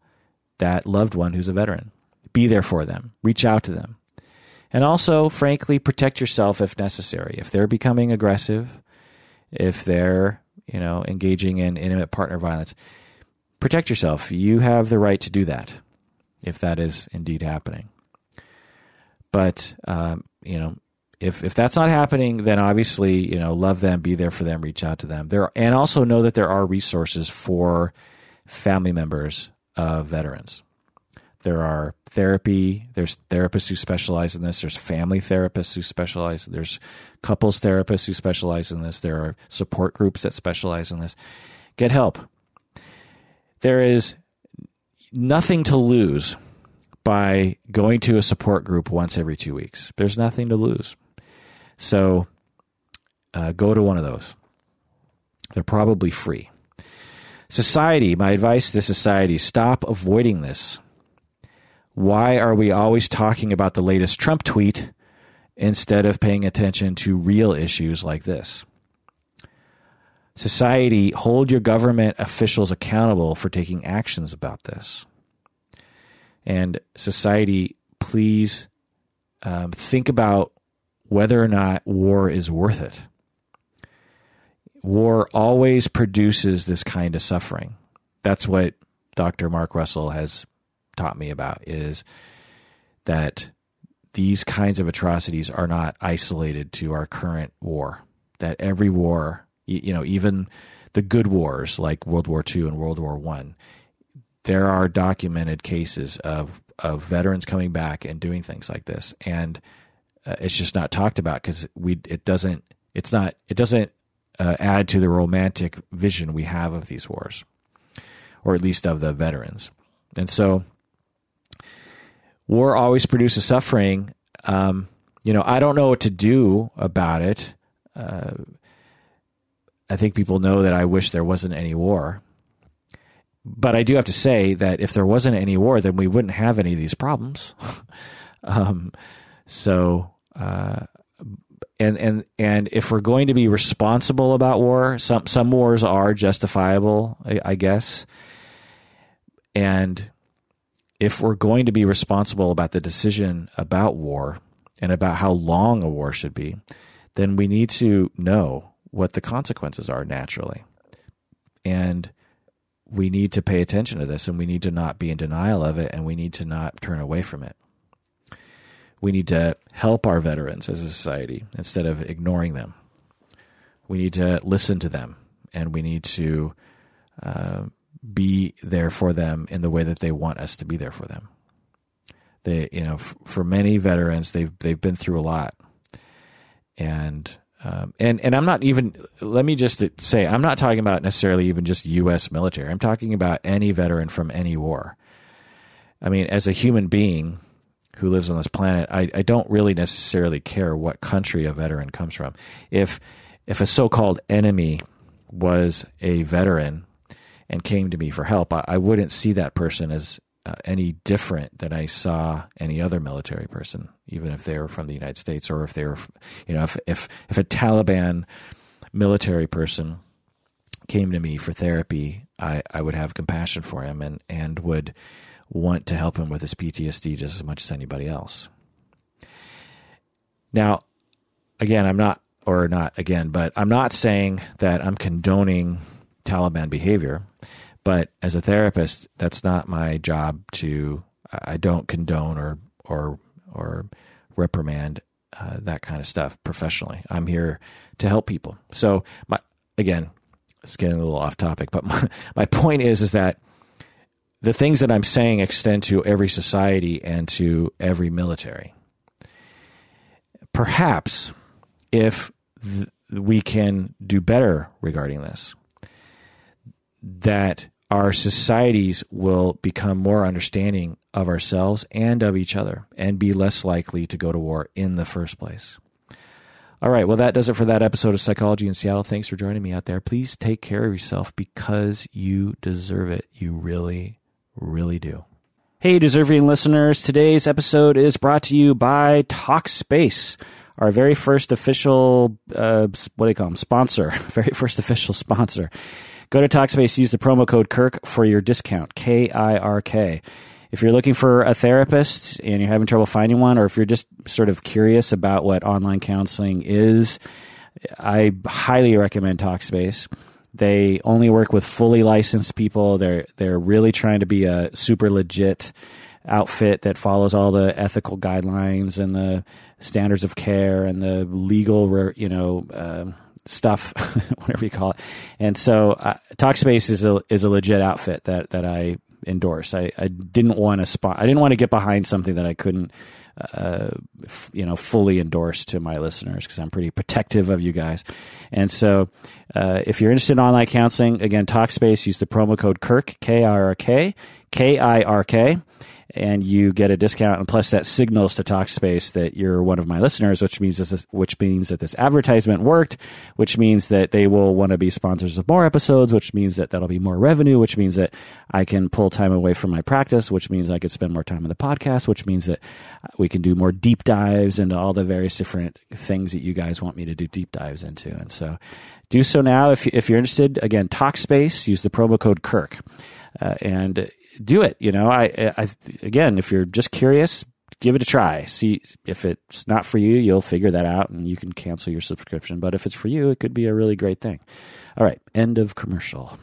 that loved one who's a veteran. Be there for them. Reach out to them. And also, frankly, protect yourself if necessary. If they're becoming aggressive, if they're, you know, engaging in intimate partner violence, protect yourself. You have the right to do that if that is indeed happening. But, um, you know, if, if that's not happening, then obviously, you know, love them, be there for them, reach out to them. There, and also know that there are resources for family members of veterans. There are therapy. There's therapists who specialize in this. There's family therapists who specialize. There's couples therapists who specialize in this. There are support groups that specialize in this. Get help. There is nothing to lose by going to a support group once every two weeks. There's nothing to lose. So uh, go to one of those. They're probably free. Society, my advice to society stop avoiding this. Why are we always talking about the latest Trump tweet instead of paying attention to real issues like this? Society, hold your government officials accountable for taking actions about this. And society, please um, think about whether or not war is worth it. War always produces this kind of suffering. That's what Dr. Mark Russell has taught me about is that these kinds of atrocities are not isolated to our current war. That every war, you know, even the good wars like World War II and World War One, there are documented cases of of veterans coming back and doing things like this. And uh, it's just not talked about because we it doesn't it's not it doesn't uh, add to the romantic vision we have of these wars, or at least of the veterans. And so, war always produces suffering. Um, you know, I don't know what to do about it. Uh, I think people know that I wish there wasn't any war. But I do have to say that if there wasn't any war, then we wouldn't have any of these problems. um, so, uh, and and and if we're going to be responsible about war, some some wars are justifiable, I, I guess. And if we're going to be responsible about the decision about war and about how long a war should be, then we need to know what the consequences are naturally. And we need to pay attention to this and we need to not be in denial of it and we need to not turn away from it. We need to help our veterans as a society instead of ignoring them. We need to listen to them and we need to uh, be there for them in the way that they want us to be there for them. They, you know, f- for many veterans, they've they've been through a lot, and um, and and I'm not even. Let me just say, I'm not talking about necessarily even just U.S. military. I'm talking about any veteran from any war. I mean, as a human being who lives on this planet, I, I don't really necessarily care what country a veteran comes from. If if a so-called enemy was a veteran and came to me for help, I, I wouldn't see that person as uh, any different than I saw any other military person, even if they were from the United States or if they were, you know, if if if a Taliban military person came to me for therapy, I, I would have compassion for him and and would want to help him with his PTSD just as much as anybody else. Now, again, I'm not, or not again, but I'm not saying that I'm condoning Taliban behavior. But as a therapist, that's not my job to. I don't condone or or or reprimand uh, that kind of stuff professionally. I'm here to help people. So my again, it's getting a little off topic, but my, my point is is that the things that I'm saying extend to every society and to every military. Perhaps if th- we can do better regarding this, that our societies will become more understanding of ourselves and of each other and be less likely to go to war in the first place. All right, well, that does it for that episode of Psychology in Seattle. Thanks for joining me out there. Please take care of yourself because you deserve it. You really, really do. Hey, deserving listeners, today's episode is brought to you by Talkspace, our very first official, uh, what do you call them, sponsor, very first official sponsor. Go to Talkspace, use the promo code Kirk for your discount, K I R K. If you're looking for a therapist and you're having trouble finding one, or if you're just sort of curious about what online counseling is, I highly recommend Talkspace. They only work with fully licensed people. They're they're really trying to be a super legit outfit that follows all the ethical guidelines and the standards of care and the legal, you know, uh, stuff, whatever you call it. And so, uh, Talkspace is a is a legit outfit that that I endorse. I, I didn't want to spot. I didn't want to get behind something that I couldn't, uh, f- you know, fully endorse to my listeners because I'm pretty protective of you guys. And so, uh, if you're interested in online counseling, again, Talkspace, use the promo code Kirk K I R K K I R K and you get a discount. And plus, that signals to Talkspace that you're one of my listeners, which means this, which means that this advertisement worked, which means that they will want to be sponsors of more episodes, which means that that'll be more revenue, which means that I can pull time away from my practice, which means I could spend more time on the podcast, which means that we can do more deep dives into all the various different things that you guys want me to do deep dives into. And so, do so now if if you're interested. Again, Talkspace. Use the promo code Kirk. Uh, and do it. You know, I, I again, if you're just curious, give it a try. See if it's not for you, you'll figure that out and you can cancel your subscription. But if it's for you, it could be a really great thing. All right, end of commercial.